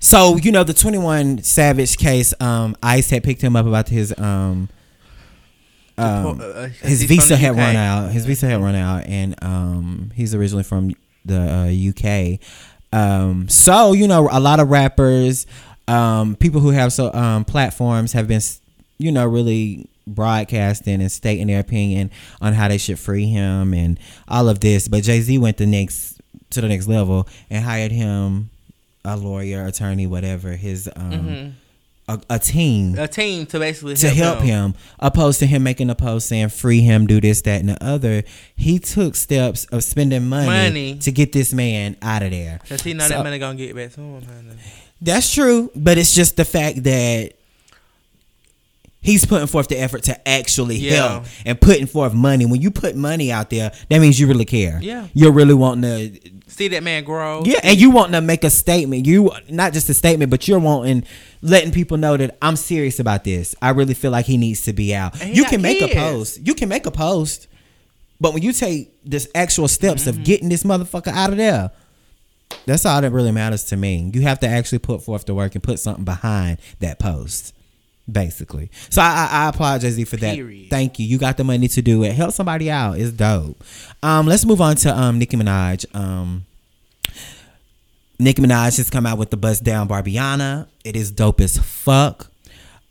So you know the Twenty One Savage case. Um, ICE had picked him up about his um, um Uh, uh, his visa had UK. run out. His visa had run out, and um, he's originally from the uh, UK. Um, so you know, a lot of rappers, um, people who have so um platforms have been, you know, really broadcasting and stating their opinion on how they should free him and all of this. But Jay Z went the next to the next level and hired him a lawyer, attorney, whatever. His um, a, a team A team to basically to help him, opposed to him making a post saying free him, do this, that, and the other. He took steps of spending money, Money. to get this man out of there. Cause he know So- that money gonna get back to him. honey. That's true, but it's just the fact that he's putting forth the effort to actually Yeah. help and putting forth money. When you put money out there, that means you really care. Yeah. You're really wanting to See that man grow. Yeah, and you wanting to make a statement. You not just a statement, but you're wanting letting people know that I'm serious about this. I really feel like he needs to be out. You can make a post. You can make a post, but when you take this actual steps Mm-hmm. of getting this motherfucker out of there, that's all that really matters to me. You have to actually put forth the work and put something behind that post. Basically, so I, I, I applaud Jay Z for that. Period. Thank you. You got the money to do it. Help somebody out. It's dope. Um, let's move on to um Nicki Minaj. Um, Nicki Minaj has come out with the Bust Down Barbiana. It is dope as fuck.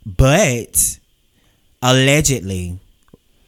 But allegedly,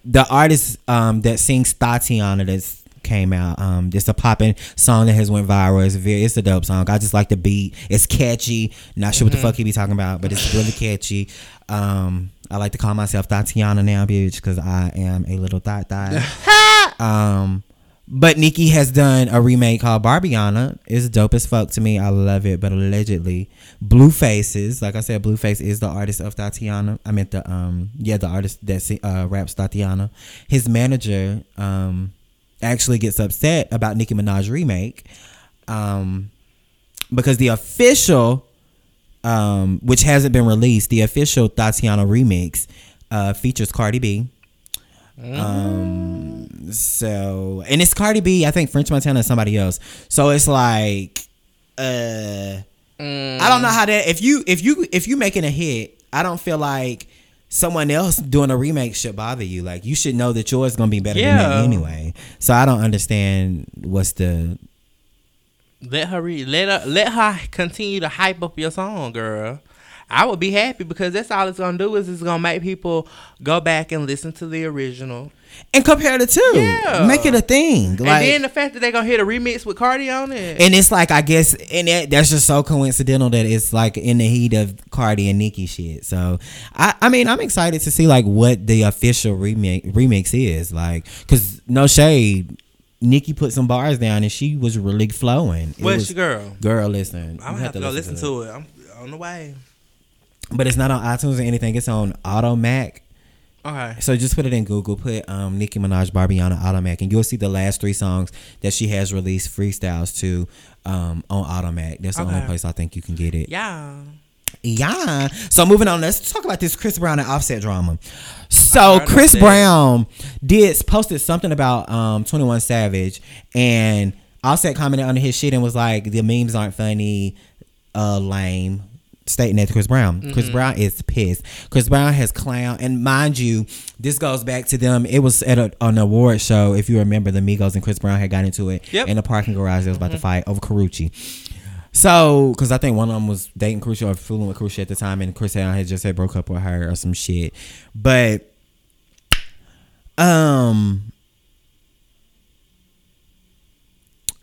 the artist um, that sings Thotiana that's came out. Um, it's a popping song that has went viral. It's very, it's a dope song. I just like the beat. It's catchy. Not sure what the fuck he be talking about, but it's really catchy. Um, I like to call myself Thotiana now, bitch, because I am a little thot thot. <laughs> um, but Nikki has done a remake called Barbiana. It's dope as fuck to me. I love it. But allegedly, Bluefaces, like I said, Blueface is the artist of Thotiana. I meant the um yeah, the artist that si- uh, raps Thotiana. His manager um actually gets upset about Nicki Minaj remake. Um because the official um which hasn't been released, the official Thotiana remix uh features Cardi B. Um so and it's Cardi B, I think French Montana is somebody else. So it's like uh I don't know how that if you if you if you making a hit, I don't feel like someone else doing a remake should bother you. Like you should know that yours gonna be better than Yeah. that anyway. So I don't understand what's the Let her read. Let her let her continue to hype up your song, girl. I would be happy because that's all it's gonna do is it's gonna make people go back and listen to the original. And compare the two. Yeah. Make it a thing. Like and then the fact that they're gonna hit a remix with Cardi on it. and it's like I guess and that, that's just so coincidental that it's like in the heat of Cardi and Nicki shit. So I I mean I'm excited to see like what the official remake remix is like because no shade. Nicki put some bars down and she was really flowing. It Where's was- your girl? Girl, listen. I'm gonna have to go listen to it. I'm on the way. But it's not on iTunes or anything. It's on Audiomack. Okay. So just put it in Google. Put um, Nicki Minaj, Barbiana, Audiomack, and you'll see the last three songs that she has released freestyles to um, on Audiomack. That's the only place I think you can get it. Yeah. Yeah. So moving on, let's talk about this Chris Brown and Offset drama. So Chris. Brown did posted something about um 21 Savage and Offset commented under his shit and was like the memes aren't funny, uh lame. Stating that to Chris Brown. Mm-hmm. Chris Brown is pissed. Chris Brown has clown and mind you, this goes back to them. It was at a, an award show. If you remember, the Migos and Chris Brown had got into it Yep. in a parking garage. They was about to fight over Karrueche. So, because I think one of them was dating Karrueche or fooling with Karrueche at the time, and Chris Brown had just had broke up with her or some shit. But, um,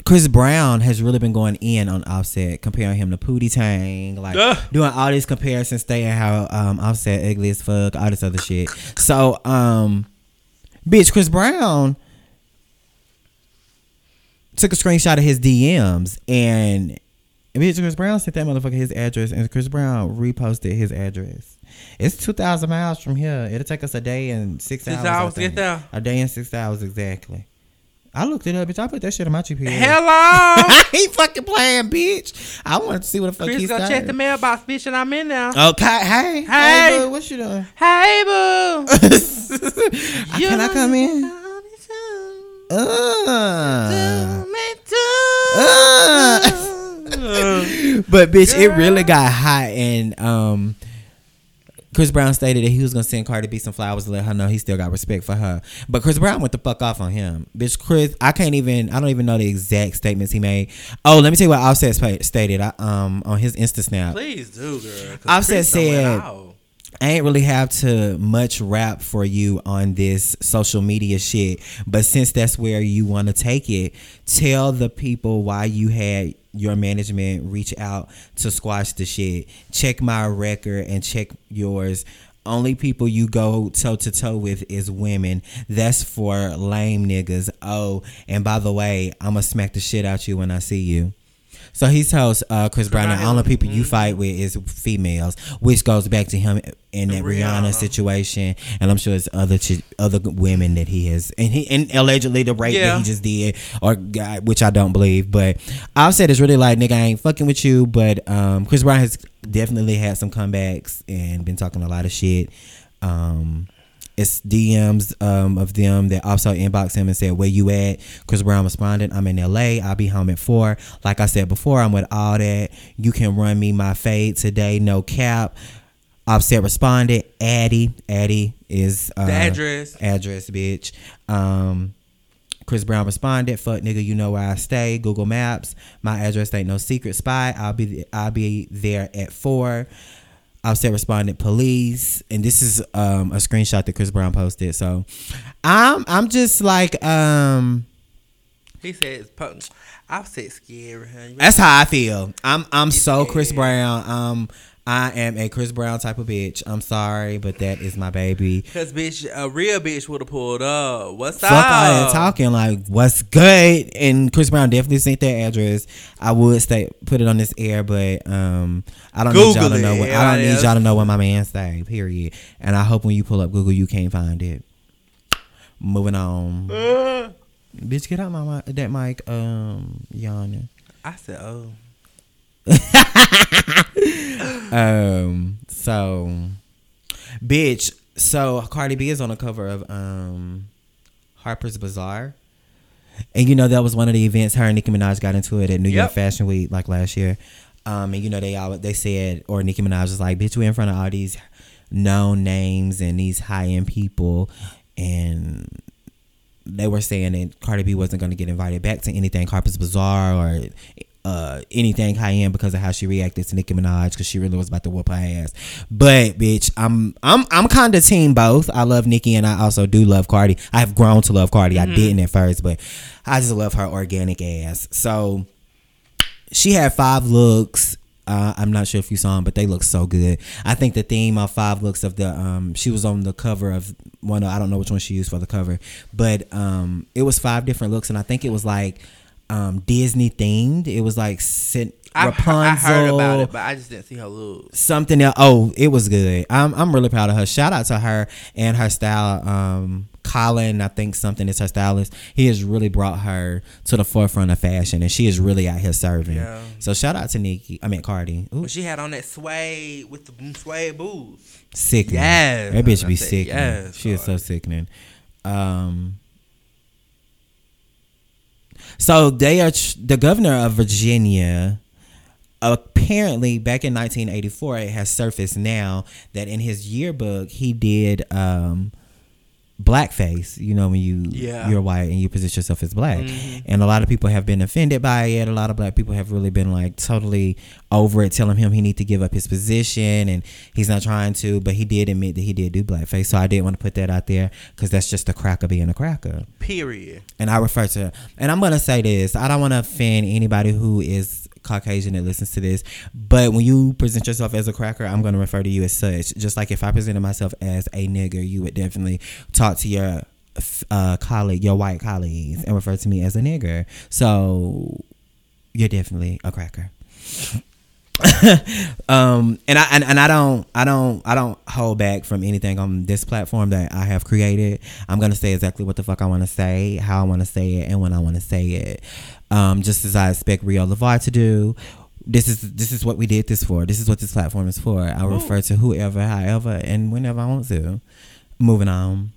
Chris Brown has really been going in on Offset, comparing him to Pootie Tang, like Ugh. doing all these comparisons, stating how um, Offset ugly as fuck, all this other shit. So, um, bitch, Chris Brown took a screenshot of his DMs and bitch, Chris Brown sent that motherfucker his address, and Chris Brown reposted his address. It's two thousand miles from here. It'll take us a day and six, Six hours. Hours to get there? A day and six hours exactly. I looked it up, bitch. I put that shit on my GPS. Hello. <laughs> he fucking playing, bitch. I wanted to see what the fuck Chris, he's go saying. check the mailbox, bitch, and I'm in there. Okay, hey, hey, Hey. boo, what you doing? Hey, boo. <laughs> Can I come in? Uh, uh. <laughs> but bitch, it really got hot, and um, Chris Brown stated that he was gonna send Cardi B some flowers to let her know he still got respect for her. But Chris Brown went the fuck off on him, bitch. Chris, I can't even, I don't even know the exact statements he made. Oh, let me tell you what Offset stated I, um on his Insta snap. Please do, girl. Offset said- I ain't really have to much rap for you on this social media shit, but since that's where you want to take it, tell the people why you had your management reach out to squash the shit. Check my record and check yours. Only people you go toe to toe with is women. That's for lame niggas. Oh, and by the way, I'ma smack the shit out you when I see you. So he tells uh, Chris Brown that all the people you fight with is females, which goes back to him in that Rihanna, Rihanna. situation, and I'm sure it's other ch- other women that he has, and he and allegedly the rape that he just did, or got, which I don't believe, but Offset is really like nigga, I ain't fucking with you, but um, Chris Brown has definitely had some comebacks and been talking a lot of shit. Um, it's DMs um, of them that also inboxed him and said, "Where you at?" Chris Brown responded, "I'm in LA. I'll be home at four. Like I said before, I'm with all that. You can run me my fade today, no cap." Offset responded, "Addy, Addy is uh, The address. address, bitch." Um, Chris Brown responded, "Fuck nigga, you know where I stay. Google Maps. My address ain't no secret spy. I'll be I'll be there at four. Offset responded, "Police." And this is um, a screenshot that Chris Brown posted. So, I'm I'm just like um, He says, Offset scary? That's how I feel. I'm I'm so Yeah. Chris Brown. Um, I am a Chris Brown type of bitch. I'm sorry, but that is my baby. Cause bitch, a real bitch would have pulled up. What's Fuck up? all that talking. Like, what's good? And Chris Brown definitely sent that address. I would stay put it on this air, but um, I don't need y'all Google to know. What, I don't need y'all to know what my man say. Period. And I hope when you pull up Google, you can't find it. Moving on, Uh, bitch. Get out my mi- that mic. Um, yawning. I said, oh. <laughs> <laughs> Um, so, bitch. So Cardi B is on the cover of um Harper's Bazaar. And you know that was one of the events her and Nicki Minaj got into it at New York Yep. Fashion Week like last year. Um, and you know they all they said or Nicki Minaj was like, "Bitch, we in front of all these known names and these high end people," and they were saying that Cardi B wasn't going to get invited back to anything Harper's Bazaar or uh, anything high end because of how she reacted to Nicki Minaj because she really was about to whoop her ass. But bitch, I'm I'm I'm kind of team both. I love Nicki and I also do love Cardi. I have grown to love Cardi. I didn't at first, but I just love her organic ass. So she had five looks. Uh, I'm not sure if you saw them, but they look so good. I think the theme of five looks of the um, she was on the cover of one. I don't know which one she used for the cover, but um, it was five different looks, and I think it was like um, Disney themed. It was like I, Rapunzel, I heard about it, but I just didn't see her look. something else. Oh, it was good. I'm I'm really proud of her. Shout out to her and her style. Um, Colin, I think something is her stylist. He has really brought her to the forefront of fashion, and she is really out here serving. Yeah. So shout out to Nikki. I mean Cardi. Ooh, she had on that suede with the suede boots. sickening. Yes, that bitch be sickening. yes, she is so sickening. Um. So they are the governor of Virginia. Apparently, back in 1984, it has surfaced now that in his yearbook he did um, blackface. You know when you Yeah. you're white and you position yourself as black, mm-hmm. and a lot of people have been offended by it. A lot of black people have really been like totally over it, telling him he need to give up his position and he's not trying to. But he did admit that he did do blackface, so I didn't want to put that out there because that's just a cracker being a cracker. Period. And I refer to, and I'm gonna say this. I don't want to offend anybody who is Caucasian that listens to this, but when you present yourself as a cracker, I'm gonna refer to you as such. Just like if I presented myself as a nigger, you would definitely talk to your uh, colleague, your white colleagues, and refer to me as a nigger. So you're definitely a cracker. <laughs> um and I and, and I don't I don't I don't hold back from anything on this platform that I have created. I'm gonna say exactly what the fuck I wanna say, how I wanna say it, and when I wanna say it. Um just as I expect Rio LeVar to do. This is this is what we did this for. This is what this platform is for. I refer to whoever, however, and whenever I want to. Moving on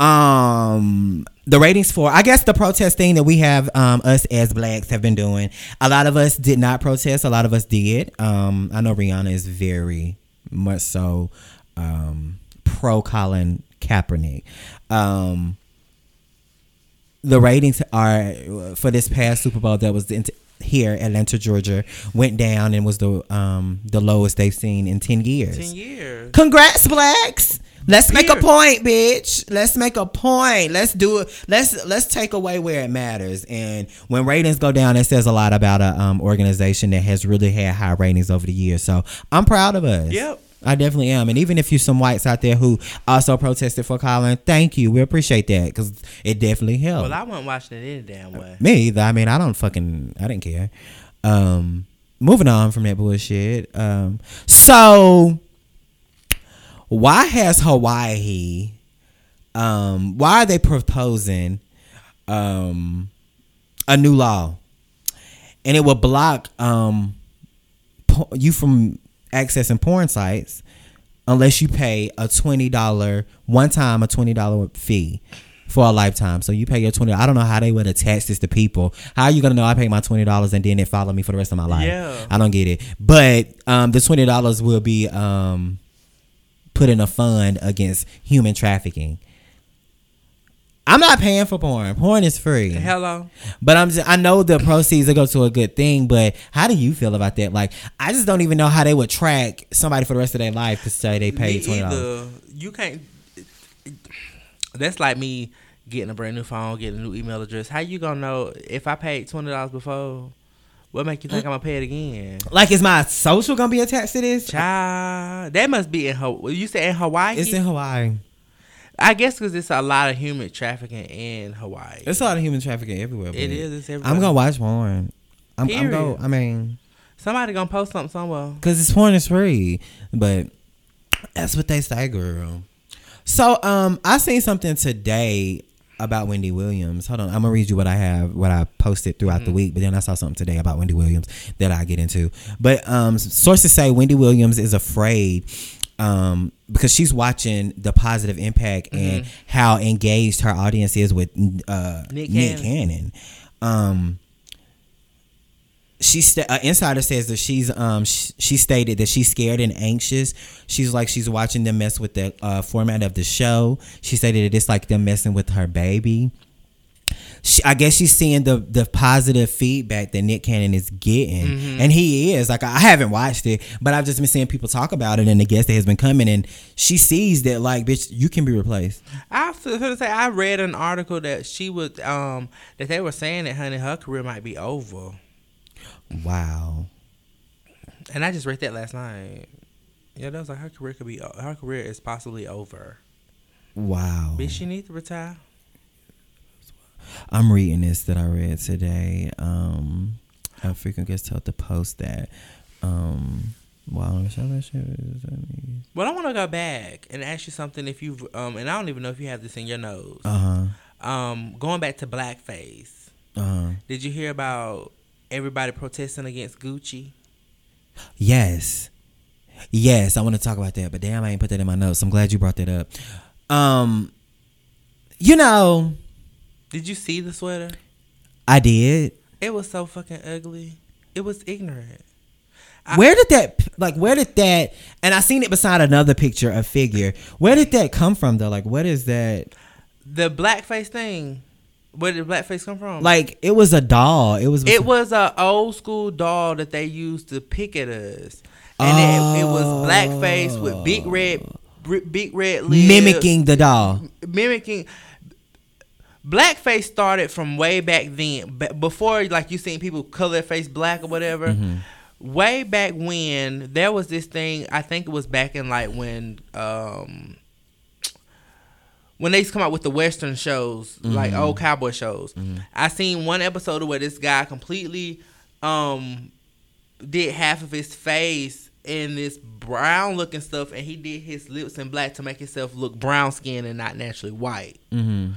um the ratings for i guess the protest thing that we have um us as blacks have been doing a lot of us did not protest a lot of us did um i know rihanna is very much so um pro colin kaepernick um the ratings are for this past super bowl that was in here atlanta georgia went down and was the um the lowest they've seen in 10 years Ten years. Congrats, blacks. Let's make a point, bitch. Let's make a point. Let's do it. Let's let's take away where it matters. And when ratings go down, it says a lot about a um, organization that has really had high ratings over the years. So I'm proud of us. Yep. I definitely am. And even if you some whites out there who also protested for Colin, thank you. We appreciate that because it definitely helped. Well, I wasn't watching it any damn way. Me either. I mean, I don't fucking, I didn't care. Um, moving on from that bullshit. Um, so why has Hawaii, um, why are they proposing, um, a new law, and it will block um you from accessing porn sites unless you pay a twenty dollar one time a twenty dollar fee for a lifetime. So you pay your twenty. I don't know how they would attach this to people. How are you gonna know I paid my twenty dollars and then it follow me for the rest of my life? Yeah. I don't get it. But um, the twenty dollars will be um put in a fund against human trafficking. I'm not paying for porn. Porn is free. Hello. But I'm just, I know the proceeds will go to a good thing, but how do you feel about that? Like, I just don't even know how they would track somebody for the rest of their life to say they paid twenty dollars. You can't. That's like me getting a brand new phone, getting a new email address. How you gonna know if I paid twenty dollars before? What make you think I'm gonna pay it again? Like, is my social gonna be attached to this? Child, that must be in Hawaii. You said in Hawaii? It's in Hawaii. I guess because it's a lot of human trafficking in Hawaii. It's a lot of human trafficking everywhere. It is. It's everywhere. I'm gonna watch porn. I'm, I'm Period. go. I mean, Somebody gonna post something somewhere. cause this porn is free, but that's what they say, girl. So, um, I seen something today about Wendy Williams. Hold on, I'm gonna read you what I have, what I posted throughout the week. But then I saw something today about Wendy Williams that I get into. But um, sources say Wendy Williams is afraid. Um, because she's watching the positive impact and how engaged her audience is with uh, Nick Nick, Cannon. Cannon. Um, she sta- uh, insider says that she's um sh- she stated that she's scared and anxious. She's like she's watching them mess with the uh, format of the show. She stated that it's like them messing with her baby. She, I guess she's seeing the the positive feedback that Nick Cannon is getting, and he is like I haven't watched it, but I've just been seeing people talk about it and the guest that has been coming, and she sees that like bitch, you can be replaced. I was gonna say I read an article that she was um that they were saying that honey her career might be over, Wow. and I just read that last night. Yeah, that was like her career could be her career is possibly over. Wow. Bitch, she need to retire. I'm reading this that I read today. Um, I frequent gets told to post that. Um, wow, show that shit. Well, I want to go back and ask you something. If you um, and I don't even know if you have this in your nose. Uh huh. Um, going back to blackface, Uh huh. did you hear about everybody protesting against Gucci? Yes. Yes, I want to talk about that, but damn, I ain't put that in my notes. I'm glad you brought that up. Um, you know, Did you see the sweater? I did. It was so fucking ugly. It was ignorant. where did that like where did that and I seen it beside another picture, a figure. Where did that come from though? Like what is that? The blackface thing. Where did blackface come from? Like it was a doll. It was it was a old school doll that they used to pick at us, and it, it was blackface with big red, oh. big red lips, mimicking the doll. mimicking. Blackface started from way back then, before like you seen people color their face black or whatever. Mm-hmm. Way back when there was this thing, I think it was back in like when um when they used to come out with the western shows, like Mm-hmm. old cowboy shows. I seen one episode where this guy completely um did half of his face in this brown looking stuff and he did his lips in black to make himself look brown skinned and not naturally white. Mm-hmm.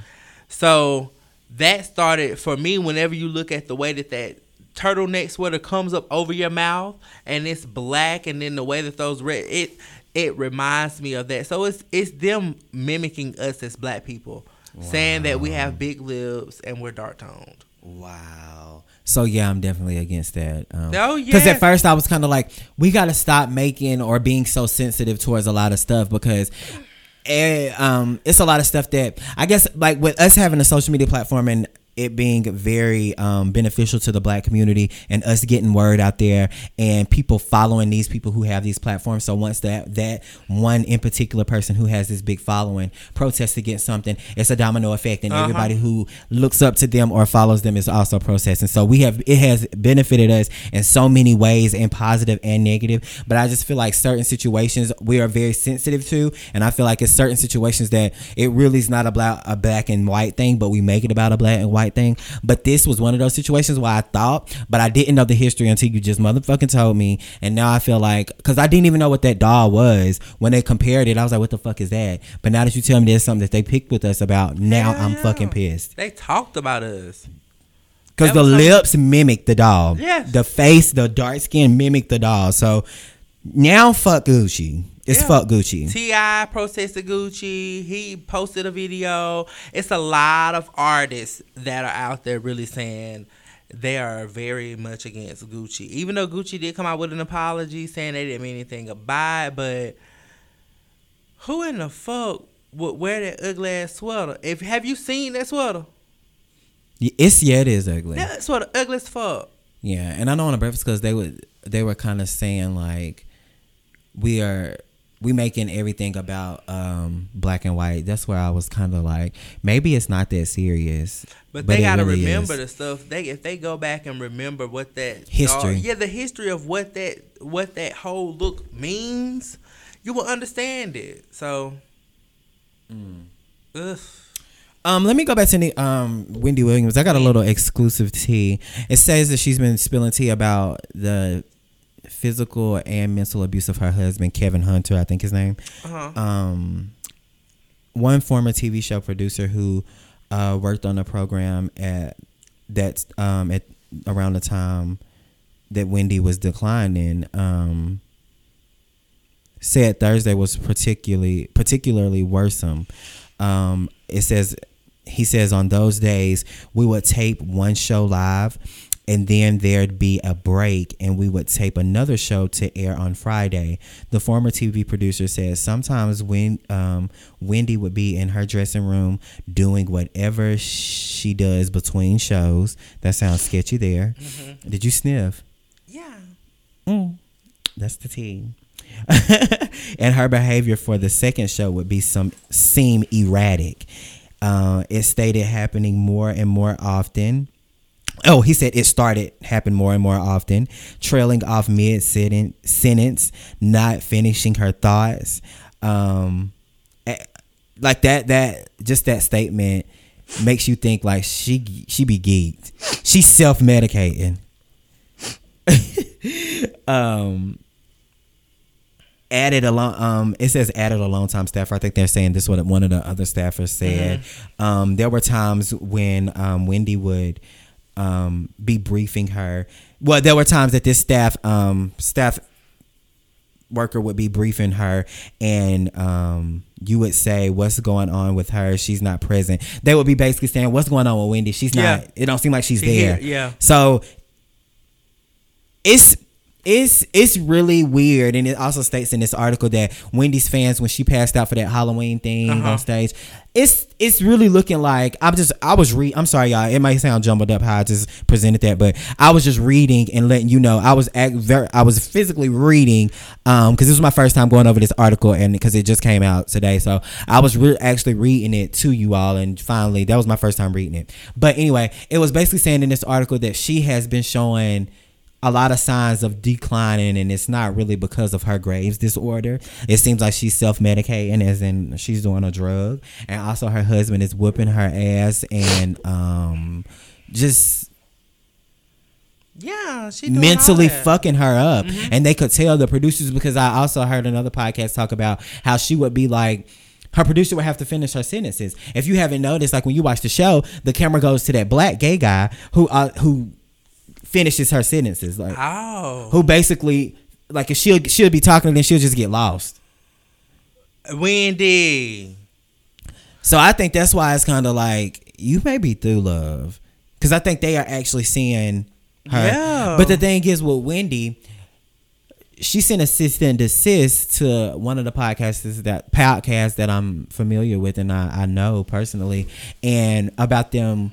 So that started for me whenever you look at the way that that turtleneck sweater comes up over your mouth and it's black and then the way that those red it it reminds me of that. So it's it's them mimicking us as black people. Saying that we have big lips and we're dark toned. Wow. So yeah, I'm definitely against that. Um, Oh, Because at first I was kind of like, we got to stop making or being so sensitive towards a lot of stuff because. Eh, um, it's a lot of stuff that I guess like with us having a social media platform and it being very um, beneficial to the black community and us getting word out there and people following these people who have these platforms. So once that that one in particular person who has this big following protests against something, it's a domino effect, and Uh-huh. everybody who looks up to them or follows them is also protesting. So we have it has benefited us in so many ways, and positive and negative. But I just feel like certain situations we are very sensitive to, and I feel like it's certain situations that it really is not about a black and white thing, but we make it about a black and white thing. But this was one of those situations where I thought, but I didn't know the history until you just motherfucking told me, and now I feel like because I didn't even know what that doll was when they compared it. I was like, what the fuck is that? But now that you tell me there's something that they picked with us about, now Hell I'm yeah. fucking pissed. They talked about us. Because the lips mimic the doll. Yes. The face, the dark skin mimic the doll. So now fuck Gucci. It's Yeah. fuck Gucci. T.I. protested Gucci. He posted a video. It's a lot of artists that are out there really saying they are very much against Gucci. Even though Gucci did come out with an apology saying they didn't mean anything by it, but who in the fuck would wear that ugly ass sweater? If have you seen that sweater? it's yeah, it is ugly. That sweater ugly as fuck. Yeah, and I know on the breakfast because they would they were kind of saying like we are we making everything about um black and white. That's where I was kind of like maybe it's not that serious. But, they gotta really remember is. the stuff. They if they go back and remember what that History. yeah, the history of what that what that whole look means, you will understand it. So, Mm. ugh. Um, let me go back to the, um Wendy Williams. I got a little exclusive tea. It says that she's been spilling tea about the physical and mental abuse of her husband, Kevin Hunter. I think his name. Uh-huh. Um, one former TV show producer who uh, worked on a program at that um at around the time that Wendy was declining. Um, said Thursday was particularly particularly worrisome. Um, it says he says on those days we would tape one show live and then there'd be a break and we would tape another show to air on Friday. The former TV producer says sometimes when um, Wendy would be in her dressing room doing whatever she does between shows. That sounds sketchy there. Did you sniff? yeah. Mm, that's the tea. <laughs> and her behavior for the second show would be some seem erratic. Uh, it stated happening more and more often. Oh, he said it started happen more and more often, trailing off mid sentence, not finishing her thoughts. Um, like that, that just that statement makes you think like she she be geeked. She's self medicating. <laughs> um added a long um it says added a long time staffer i think they're saying this is what one of the other staffers said um there were times when um wendy would um be briefing her. Well there were times that this staff um staff worker would be briefing her and um you would say what's going on with her? She's not present. They would be basically saying what's going on with wendy? She's Yeah. not it don't seem like she's She here, there. yeah. so it's it's it's really weird, and it also states in this article that Wendy's fans, when she passed out for that Halloween thing Uh-huh. on stage, it's it's really looking like I'm just I was re I'm sorry y'all, it might sound jumbled up how I just presented that, but I was just reading and letting you know I was act very I was physically reading um because this was my first time going over this article and because it just came out today, so I was really actually reading it to you all, and finally that was my first time reading it. But anyway, it was basically saying in this article that she has been showing a lot of signs of declining and it's not really because of her Graves disorder. It seems like she's self-medicating as in she's doing a drug and also her husband is whooping her ass and um just Yeah, she mentally fucking her up. And they could tell the producers because I also heard another podcast talk about how she would be like her producer would have to finish her sentences. If you haven't noticed, like when you watch the show, the camera goes to that black gay guy who uh, who finishes her sentences. Like Oh, who basically like if she'll she'll be talking then she'll just get lost. Wendy. So I think that's why it's kind of like you may be through love because I think they are actually seeing her. Yeah. But the thing is with Wendy, she sent a cease and desist to one of the podcasters that podcast that I'm familiar with and I, I know personally, and about them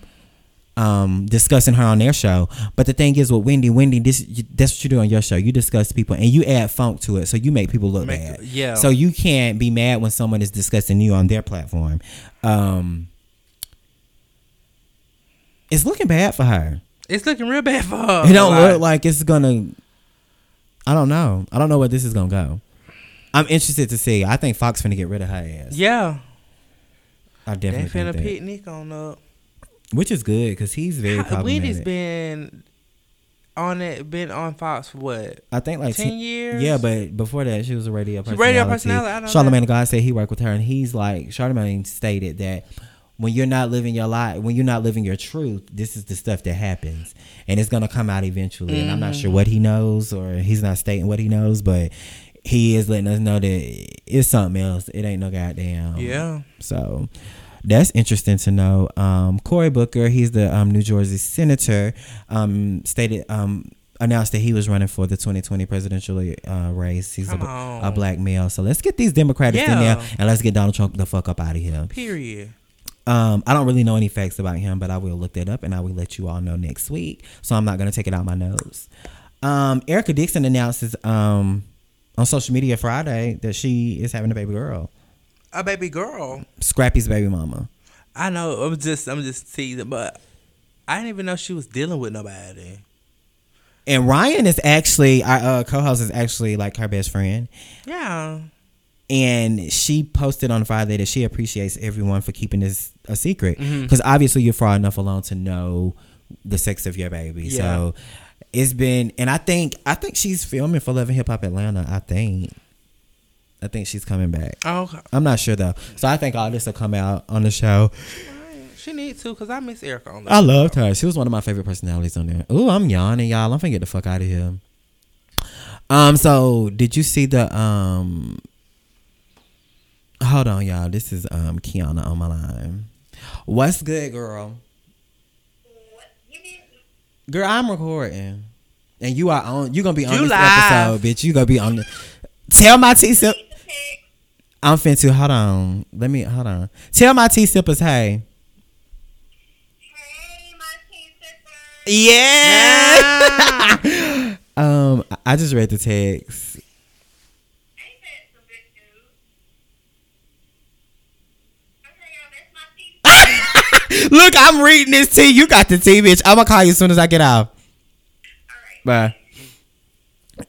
um discussing her on their show. But the thing is with Wendy, Wendy, this that's what you do on your show. You discuss people and you add funk to it, so you make people look Make- bad. yeah. So you can't be mad when someone is discussing you on their platform. Um It's looking bad for her. It's looking real bad for her. It don't Like, look like it's gonna. I don't know. I don't know where this is gonna go. I'm interested to see. I think Fox finna get rid of her ass. Yeah, I they definitely finna think that. pick Nick on up. Which is good because he's very How- Wendy's been on it, been on Fox for what? I think like 10 ten- years? Yeah, but before that, she was a radio personality. radio personality, I know Charlamagne God said he worked with her, and he's like Charlamagne stated that when you're not living your life, when you're not living your truth, this is the stuff that happens, and it's gonna come out eventually. And I'm not Mm-hmm. sure what he knows, or he's not stating what he knows, but he is letting us know that it's something else. It ain't no goddamn. Yeah. So that's interesting to know. Um, Cory Booker, he's the um, New Jersey senator, um, stated um, announced that he was running for the 2020 presidential uh, race. He's a, a black male. So let's get these Democrats in there and let's get Donald Trump the fuck up out of here. Period. Um, I don't really know any facts about him, but I will look that up and I will let you all know next week. So I'm not gonna take it out my nose. Um, Erica Dixon announces um, on social media Friday that she is having a baby girl, A baby girl. Scrappy's baby mama. I know. I'm just, I'm just teasing, but I didn't even know she was dealing with nobody. And Ryan is actually our uh, co-host is actually like her best friend, Yeah. and she posted on Friday that she appreciates everyone for keeping this a secret Mm-hmm. because obviously you're far enough alone to know the sex of your baby. Yeah. So it's been, and I think I think she's filming for Love and Hip Hop Atlanta. I think, I think she's coming back. Oh, okay. I'm not sure though. So I think all this will come out on the show. She needs to, cause I miss Erica on there. I the loved her. She was one of my favorite personalities on there. Ooh, I'm yawning, y'all. I'm finna get the fuck out of here. Um, so did you see the um hold on, y'all. This is um Kiana on my line. What's good, girl? Girl, I'm recording. And you are on you gonna be on You this live. episode, bitch. You gonna be on the Tell my T I'm finna hold on. Let me hold on. Tell my T sippers hey. Hey, my tea sippers. Yeah. <laughs> um, I just read the text. <laughs> Look, I'm reading this tea. You got the tea, bitch. I'm gonna call you as soon as I get out. Bye.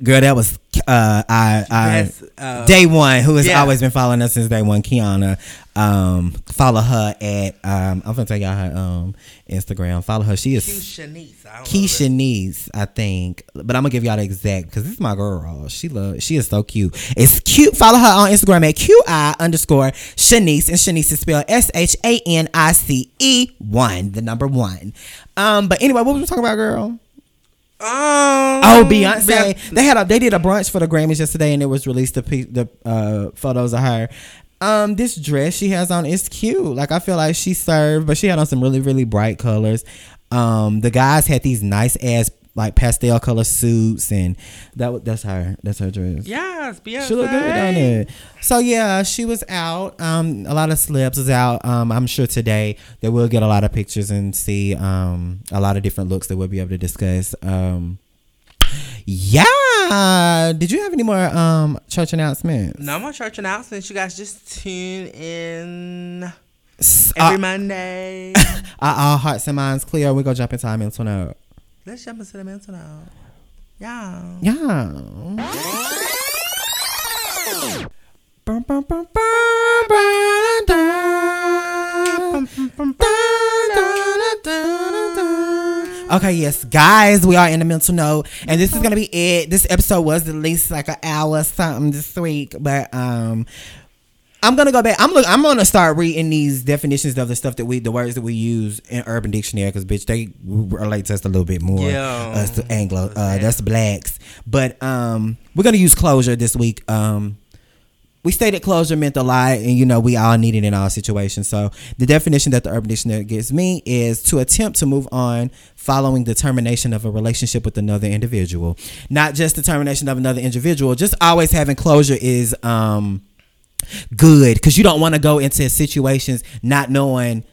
Girl, that was uh I I Yes, uh, day one who has yeah. always been following us since day one. Kiana, um, follow her at um. I'm gonna tell y'all her um Instagram. Follow her. She is Keisha Niece. I don't know Keisha Niece, I think. But I'm gonna give y'all the exact because this is my girl. She love she is so cute. It's cute. Follow her on Instagram at QI underscore Shanice. And Shanice is spelled S H A N I C E one, the number one. Um, but anyway, what was we talking about, girl? Um, Oh, Beyonce. Beyonce. They had a they did a brunch for the Grammys yesterday, and it was released the the uh, photos of her. Um, this dress she has on is cute. Like I feel like she served, but she had on some really really bright colors. Um, the guys had these nice ass like pastel color suits, and that that's her. That's her dress. Yes, Beyonce. She look good on it. So yeah, she was out. Um, a lot of slips is out. Um, I'm sure today they will get a lot of pictures and see um a lot of different looks that we'll be able to discuss. Um, yeah. Did you have any more um church announcements? No more church announcements. You guys just tune in every uh, Monday. <laughs> Our hearts and minds clear? We're gonna jump into our mental note. Let's jump into the mental now. Yeah. Yeah. Bum, bum, bum. Okay, yes, guys, we are in the mental note, and this is gonna be it. This episode was at least like an hour something this week, but um, I'm gonna go back. I'm look. I'm gonna start reading these definitions of the stuff that we, the words that we use in Urban Dictionary, because bitch, they relate to us a little bit more. Yeah. us to Anglo, uh, that's blacks. But um, we're gonna use closure this week. Um, we stated closure meant a lot, and you know we all need it in all situations. So the definition that the Urban Dictionary gives me is to attempt to move on following the termination of a relationship with another individual. Not just the termination of another individual, just always having closure is um good because you don't want to go into situations not knowing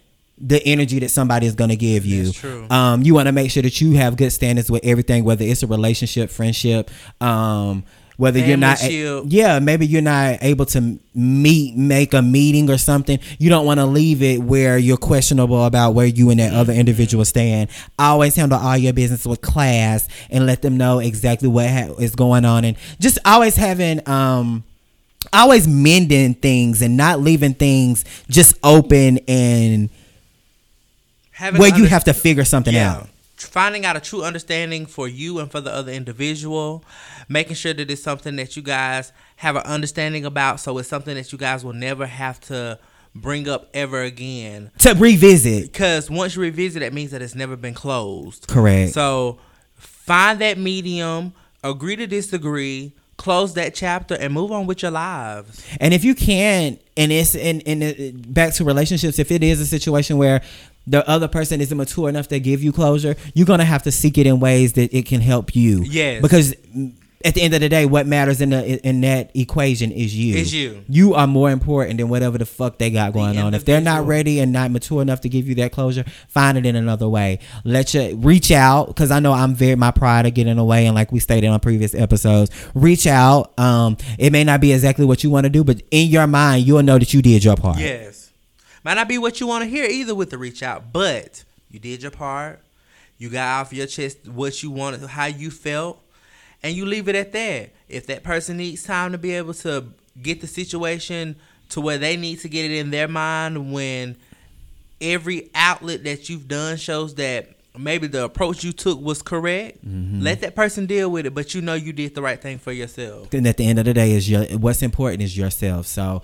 the energy that somebody is going to give you. True. Um, you want to make sure that you have good standards with everything, whether it's a relationship, friendship, um, whether you're not, Familyship. yeah, maybe you're not able to meet, make a meeting or something. You don't want to leave it where you're questionable about where you and that other individual stand. Always handle all your business with class and let them know exactly what ha- is going on, and just always having, um, always mending things and not leaving things just open and Having where you under- have to figure something yeah. out. Finding out a true understanding for you and for the other individual, making sure that it's something that you guys have an understanding about, so it's something that you guys will never have to bring up ever again. To revisit. Because once you revisit, it means that it's never been closed. Correct. So find that medium, agree to disagree, close that chapter, and move on with your lives. And if you can't, and it's in in uh, back to relationships, if it is a situation where the other person isn't mature enough to give you closure, you're gonna have to seek it in ways that it can help you. Yes. Because at the end of the day, what matters in the in that equation is you. Is you. You are more important than whatever the fuck they got going on. If they're not ready and not mature enough to give you that closure, find it in another way. Let you reach out because I know I'm very my pride of getting away, and like we stated on previous episodes, reach out. Um, it may not be exactly what you want to do, but in your mind, you'll know that you did your part. Yes. Might not be what you want to hear either with the reach out, but you did your part. You got off your chest what you wanted, how you felt, and you leave it at that. If that person needs time to be able to get the situation to where they need to get it in their mind when every outlet that you've done shows that maybe the approach you took was correct, mm-hmm. let that person deal with it, but you know you did the right thing for yourself. Then at the end of the day, is your what's important is yourself. So,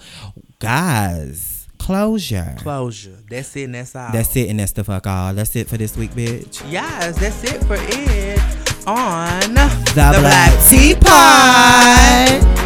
guys, closure. Closure. That's it and that's all. That's it, and that's the fuck all. That's it for this week, bitch. Yes, that's it for it on The, Black Tea Pod.